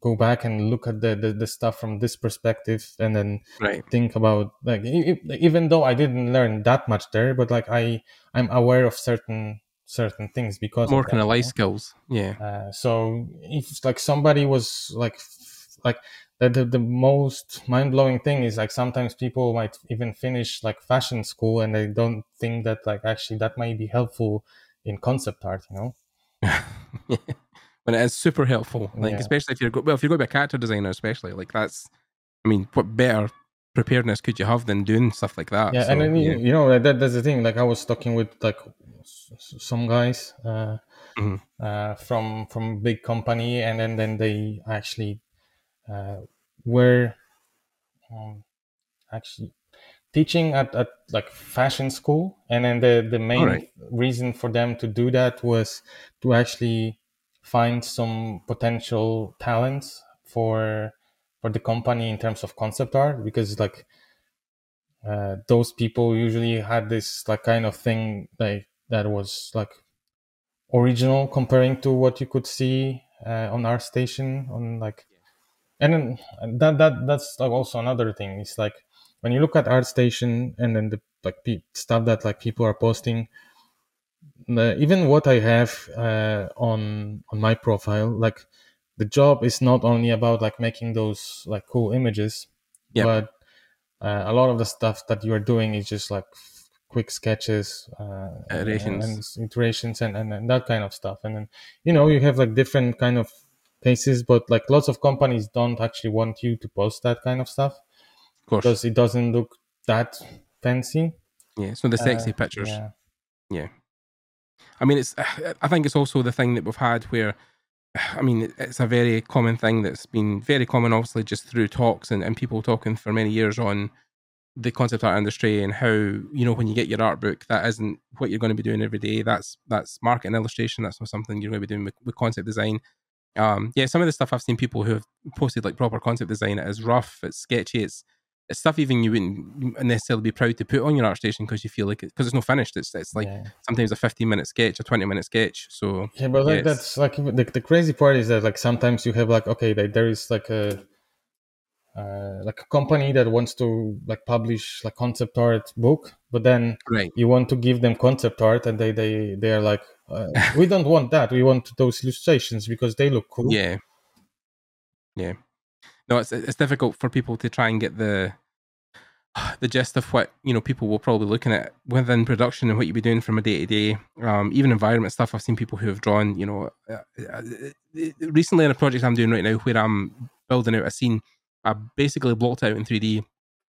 go back and look at the, the, the stuff from this perspective and then Right. think about like even though I didn't learn that much there, but like I I'm aware of certain certain things because More kind of life skills. Yeah. Uh, so if like somebody was like like the, the, the most mind-blowing thing is like sometimes people might even finish like fashion school and they don't think that like actually that might be helpful in concept art you know but it is super helpful, like Yeah. especially if you're go- well, if you're going to be a character designer, especially like that's. I mean, what better preparedness could you have than doing stuff like that? yeah So, and then you- yeah. you know that that's the thing like i was talking with like some guys uh, Mhm. uh, from from big company and then then they actually uh, were um, actually teaching at, at like fashion school and then the the main Alright. reason for them to do that was to actually find some potential talents for for the company in terms of concept art because like uh, those people usually had this like kind of thing like that was like original comparing to what you could see uh, on ArtStation on like and then that that that's also another thing. It's like when you look at ArtStation and then the like pe- stuff that like people are posting the, even what i have uh, on on my profile like the job is not only about like making those like cool images but uh, a lot of the stuff that you are doing is just like quick sketches uh, and- Iterations. and, iterations and, and, and that kind of stuff. And then you know you have like different kind of cases but like lots of companies don't actually want you to post that kind of stuff of course. because it doesn't look that fancy yeah. So the sexy Uh, pictures. yeah I mean, it's. I think it's also the thing that we've had where, I mean, it's a very common thing that's been very common, obviously, just through talks and, and people talking for many years on the concept art industry and how you know when you get your art book, that isn't what you're going to be doing every day. That's that's marketing illustration. That's not something you're going to be doing with, with concept design. Um, yeah, some of the stuff I've seen people who have posted like proper concept design. It is rough. It's sketchy. It's it's stuff even you wouldn't necessarily be proud to put on your ArtStation because you feel like because it's not finished. It's it's like yeah. sometimes a 15 minute sketch, a 20 minute sketch. So Yeah, but like Yes. that's like the, the crazy part is that like sometimes you have like okay, like, there is like a uh, like a company that wants to like publish like concept art book, but then right, you want to give them concept art, and they they they are like, uh, we don't want that. We want those illustrations because they look cool. yeah, yeah. No, it's it's difficult for people to try and get the the gist of what you know people will probably looking at within production and what you'd be doing from a day to day. Um, even environment stuff. I've seen people who have drawn. You know, uh, uh, uh, recently in a project I'm doing right now where I'm building out a scene. I basically blocked out in 3D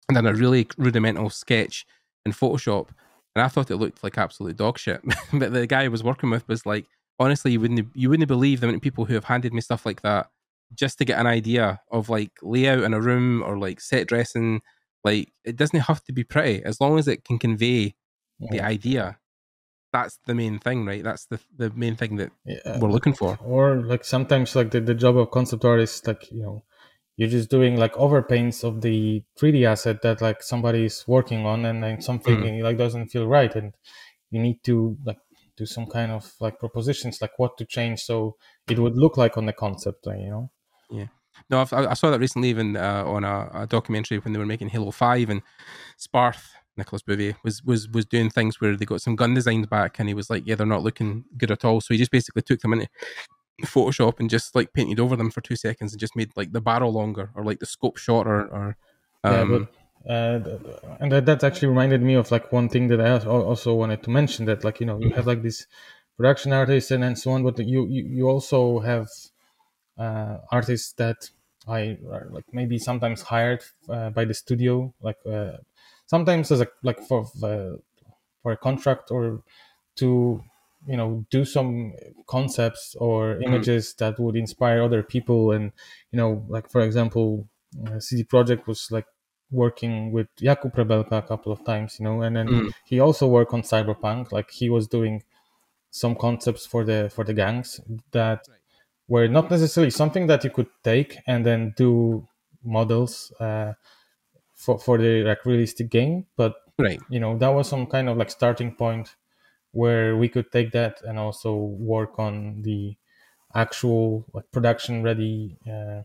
and then a really rudimental sketch in Photoshop, and I thought it looked like absolute dog shit. but the guy I was working with was like, honestly, you wouldn't you wouldn't believe the many people who have handed me stuff like that just to get an idea of like layout in a room or like set dressing. Like it doesn't have to be pretty as long as it can convey the idea. That's the main thing, right? That's the the main thing that Yeah. we're looking for. Or like sometimes like the, the job of concept art is like you know you're just doing like overpaints of the 3D asset that like somebody is working on, and then something Mm. like doesn't feel right, and you need to like do some kind of like propositions like what to change so it would look like on the concept, uh, you know. Yeah. No, I've, I saw that recently, even uh, on a, a, documentary when they were making Halo Five, and Sparth, Nicolas Bouvier, was was was doing things where they got some gun designs back, and he was like, "Yeah, they're not looking good at all." So he just basically took them into Photoshop and just like painted over them for two seconds and just made like the barrel longer or like the scope shorter or. Um, yeah, but- uh, and that, that actually reminded me of like one thing that I also wanted to mention that like you know you have like this production artists and, and so on but you you, you also have uh, artists that I are like maybe sometimes hired uh, by the studio like uh, sometimes as a like for uh, for a contract or to you know do some concepts or mm-hmm. images mm-hmm. that would inspire other people and you know like for example uh, CD Projekt was like working with Jakub Rebelka a couple of times, you know, and then mm. he also worked on Cyberpunk. Like he was doing some concepts for the for the gangs that were not necessarily something that you could take and then do models uh, for for the like realistic game, but right, you know, that was some kind of like starting point where we could take that and also work on the actual like production ready uh,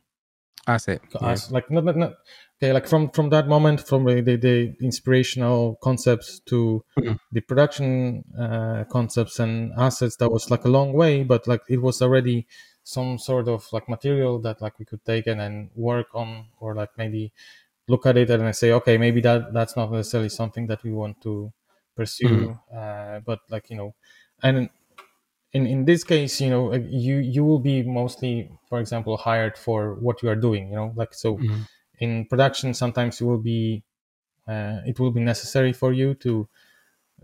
asset. As, yeah. Like not, not, not okay like from from that moment from the, the inspirational concepts to mm-hmm. the production uh, concepts and assets that was like a long way but like it was already some sort of like material that like we could take and then work on or like maybe look at it and say okay maybe that that's not necessarily something that we want to pursue uh, but like you know and in in this case you know you you will be mostly for example hired for what you are doing you know like so mm-hmm in production sometimes it will be uh, it will be necessary for you to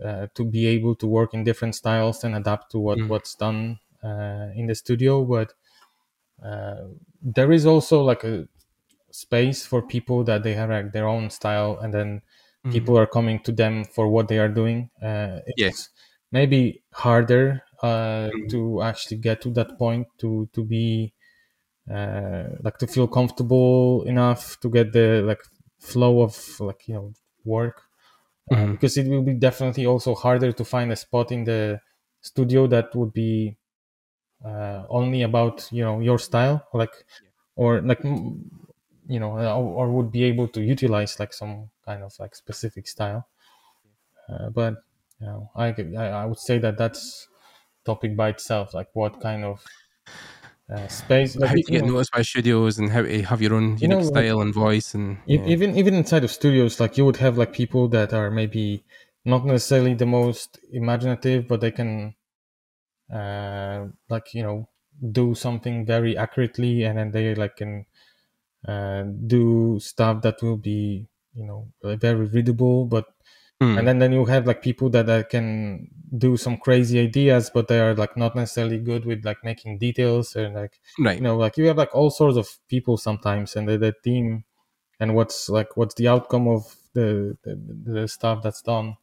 uh, to be able to work in different styles and adapt to what mm. what's done uh, in the studio but uh, there is also like a space for people that they have like their own style and then mm. people are coming to them for what they are doing uh, yes. maybe harder uh, mm. to actually get to that point to to be uh, like to feel comfortable enough to get the like flow of like you know work uh, mm-hmm. because it will be definitely also harder to find a spot in the studio that would be uh, only about you know your style like or like you know or, or, would be able to utilize like some kind of like specific style uh, but you know I, I would say that that's topic by itself like what kind of uh, space. Like, how to get know, noticed by studios and how to have your own unique you know, style like, and voice and yeah. even even inside of studios, like you would have like people that are maybe not necessarily the most imaginative, but they can uh, like you know do something very accurately, and then they like can uh, do stuff that will be you know very readable, but Mm. And then, then you have like people that, that can do some crazy ideas, but they are like not necessarily good with like making details and like right. you know like you have like all sorts of people sometimes, and the, the team and what's like what's the outcome of the the, the stuff that's done.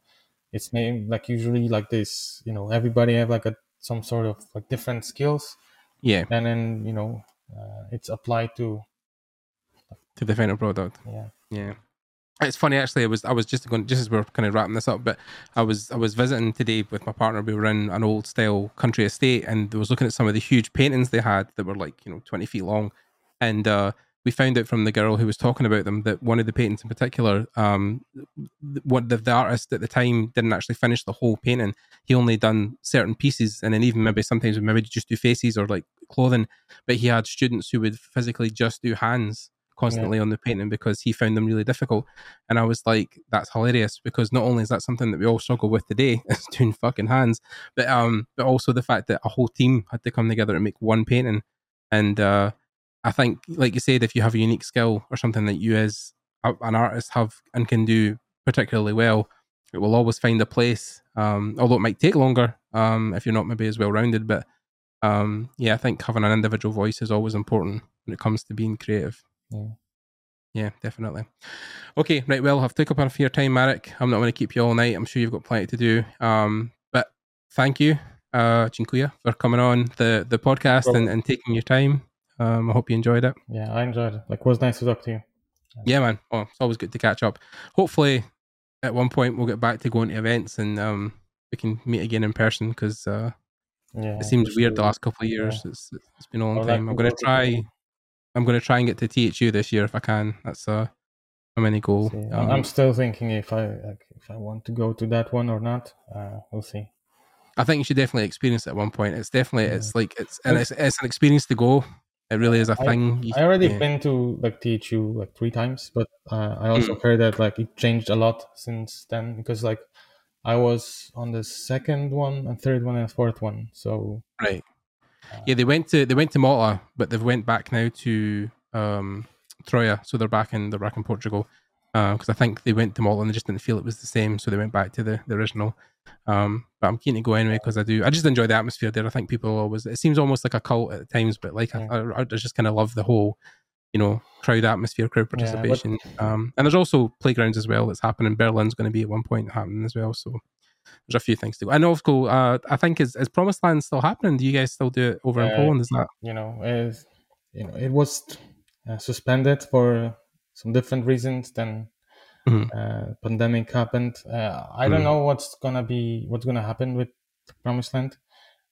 It's maybe like usually like this, you know, everybody have like a some sort of like different skills. Yeah, and then you know uh, it's applied to to the final product. Yeah, yeah. It's funny actually. I was I was just going just as we are kind of wrapping this up, but I was I was visiting today with my partner. We were in an old style country estate, and I was looking at some of the huge paintings they had that were like you know twenty feet long, and uh, we found out from the girl who was talking about them that one of the paintings in particular, um, what the, the artist at the time didn't actually finish the whole painting. He only done certain pieces, and then even maybe sometimes maybe just do faces or like clothing. But he had students who would physically just do hands constantly yeah. on the painting because he found them really difficult. And I was like, that's hilarious because not only is that something that we all struggle with today, is doing fucking hands, but um, but also the fact that a whole team had to come together and make one painting. And uh, I think, like you said, if you have a unique skill or something that you as an artist have and can do particularly well, it will always find a place. Um, although it might take longer um, if you're not maybe as well rounded, but um, yeah, I think having an individual voice is always important when it comes to being creative. Yeah. Yeah, definitely. Okay, right. Well, I've taken up enough of your time, Marek. I'm not going to keep you all night. I'm sure you've got plenty to do. Um, but thank you, uh, for coming on the the podcast well, and, and taking your time. Um, I hope you enjoyed it. Yeah, I enjoyed it. Like, it was nice to talk to you. Yeah, man. Oh, it's always good to catch up. Hopefully, at one point we'll get back to going to events and um, we can meet again in person because uh, yeah, it seems weird the last couple of years. Yeah. It's, it's been a long time. I'm going to try. I'm going to try and get to THU this year if I can. That's a, my many goal. Um, I'm still thinking if I like if I want to go to that one or not. Uh, we'll see. I think you should definitely experience it at one point. It's definitely Yeah. it's like it's and it's it's an experience to go. It really is a I- thing. You- I already yeah. been to like THU like three times, but uh, I Mm. also heard that like it changed a lot since then because like I was on the second one and third one and fourth one. So Right. Yeah, they went to they went to Malta, but they've went back now to um Troia, so they're back in they're back in Portugal. Because I think they went to Malta and they just didn't feel it was the same, so they went back to the, the original. Um, but I'm keen to go anyway because I do. I just enjoy the atmosphere there. I think people always. It seems almost like a cult at times, but like I, I, I just kind of love the whole, you know, crowd atmosphere, crowd Yeah, but- participation. um, and there's also playgrounds as well that's happening. Berlin's going to be at one point happening as well. So there's a few things to go. And also, uh, I think is is Promised Land still happening? Do you guys still do it over in Uh, Poland? Is that you know, uh, you know, it was uh, suspended for some different reasons. Then Mhm. uh, pandemic happened. Uh, I don't Mhm. know what's gonna be what's gonna happen with Promised Land,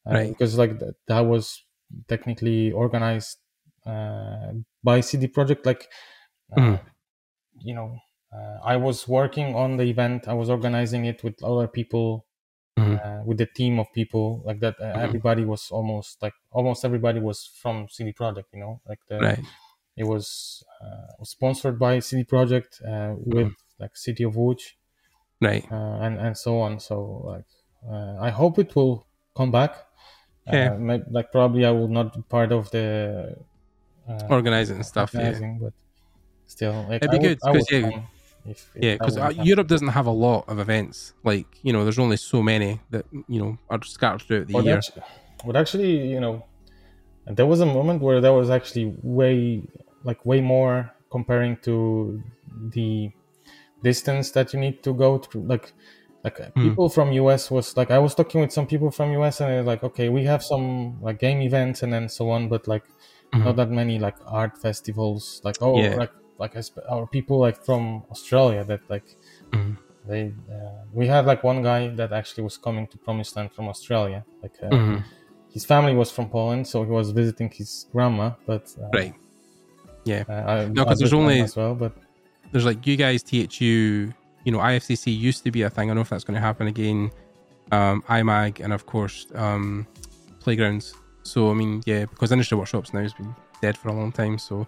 uh, Right. because like th- that was technically organized uh, by CD Projekt. Like, Mhm. you know, uh, I was working on the event. I was organizing it with other people Mhm. uh, with the team of people like that. Uh, Mhm. Everybody was almost like almost everybody was from CD Projekt. You know, like the right? it was uh, was sponsored by CD Projekt uh, with Mm-hmm. like City of Łódź Right. uh, and and so on. So like uh, I hope it will come back. Yeah. Uh, may- like probably I will not be part of the uh, Organizing stuff. Yeah. but still, like, It'd be I good, I would 'cause, yeah, come if- if Yeah, because happen. Europe doesn't have a lot of events. Like you know, there's only so many that you know are scattered throughout the But year. actu- but actually, you know, there was a moment where there was actually way, like way more comparing to the distance that you need to go through. Like, like uh, Hmm. people from US was like, I was talking with some people from US, and they're like, okay, we have some like game events and then so on, but like Mhm. not that many like art festivals. Like, oh, Yeah. like like our people like from Australia that like Mhm. they uh, we had like one guy that actually was coming to Promised Land from Australia, like. Uh, Mhm. his family was from Poland, so he was visiting his grandma. But uh, Right. Yeah. uh, I, No, 'cause I there's only- as well. But There's like you guys, THU. You know, IFCC used to be a thing. I don't know if that's going to happen again. Um, IMAG and of course um, playgrounds. So I mean, yeah, because industry workshops now has been dead for a long time. So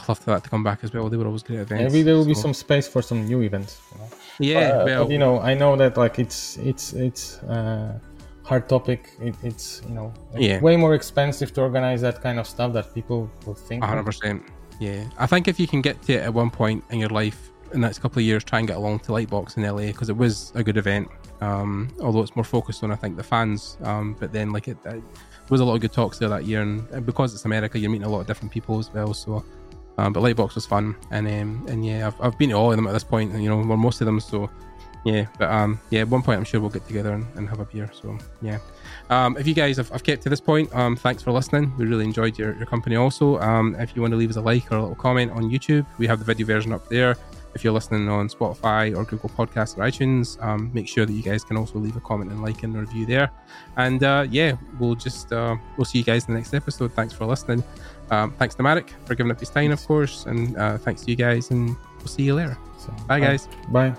I'd love for that to come back as well. They were always great events. maybe there will be some space for some new events. You know? Yeah, Uh, well, but, you know, I know that like it's it's it's uh, hard topic. It, it's you know like, Yeah. way more expensive to organize that kind of stuff that people will think. of. hundred percent. Yeah, I think if you can get to it at one point in your life in the next couple of years, try and get along to Lightbox in LA because it was a good event. Um, although it's more focused on I think the fans. Um, but then like it, it was a lot of good talks there that year, and, and because it's America, you're meeting a lot of different people as well. So, um, but Lightbox was fun, and um, and yeah, I've, I've been to all of them at this point, and you know, or most of them. So. Yeah, but um, yeah, at one point I'm sure we'll get together and, and have a beer. So yeah, um, if you guys have, have kept to this point, um, thanks for listening. We really enjoyed your, your company. Also, um, if you want to leave us a like or a little comment on YouTube, we have the video version up there. If you're listening on Spotify or Google Podcasts or iTunes, um, make sure that you guys can also leave a comment and like and review there. And uh, yeah, we'll just uh, we'll see you guys in the next episode. Thanks for listening. Um, thanks to Marek for giving up his time, of course, and uh, thanks to you guys, and we'll see you later. So, Bye, guys. Bye.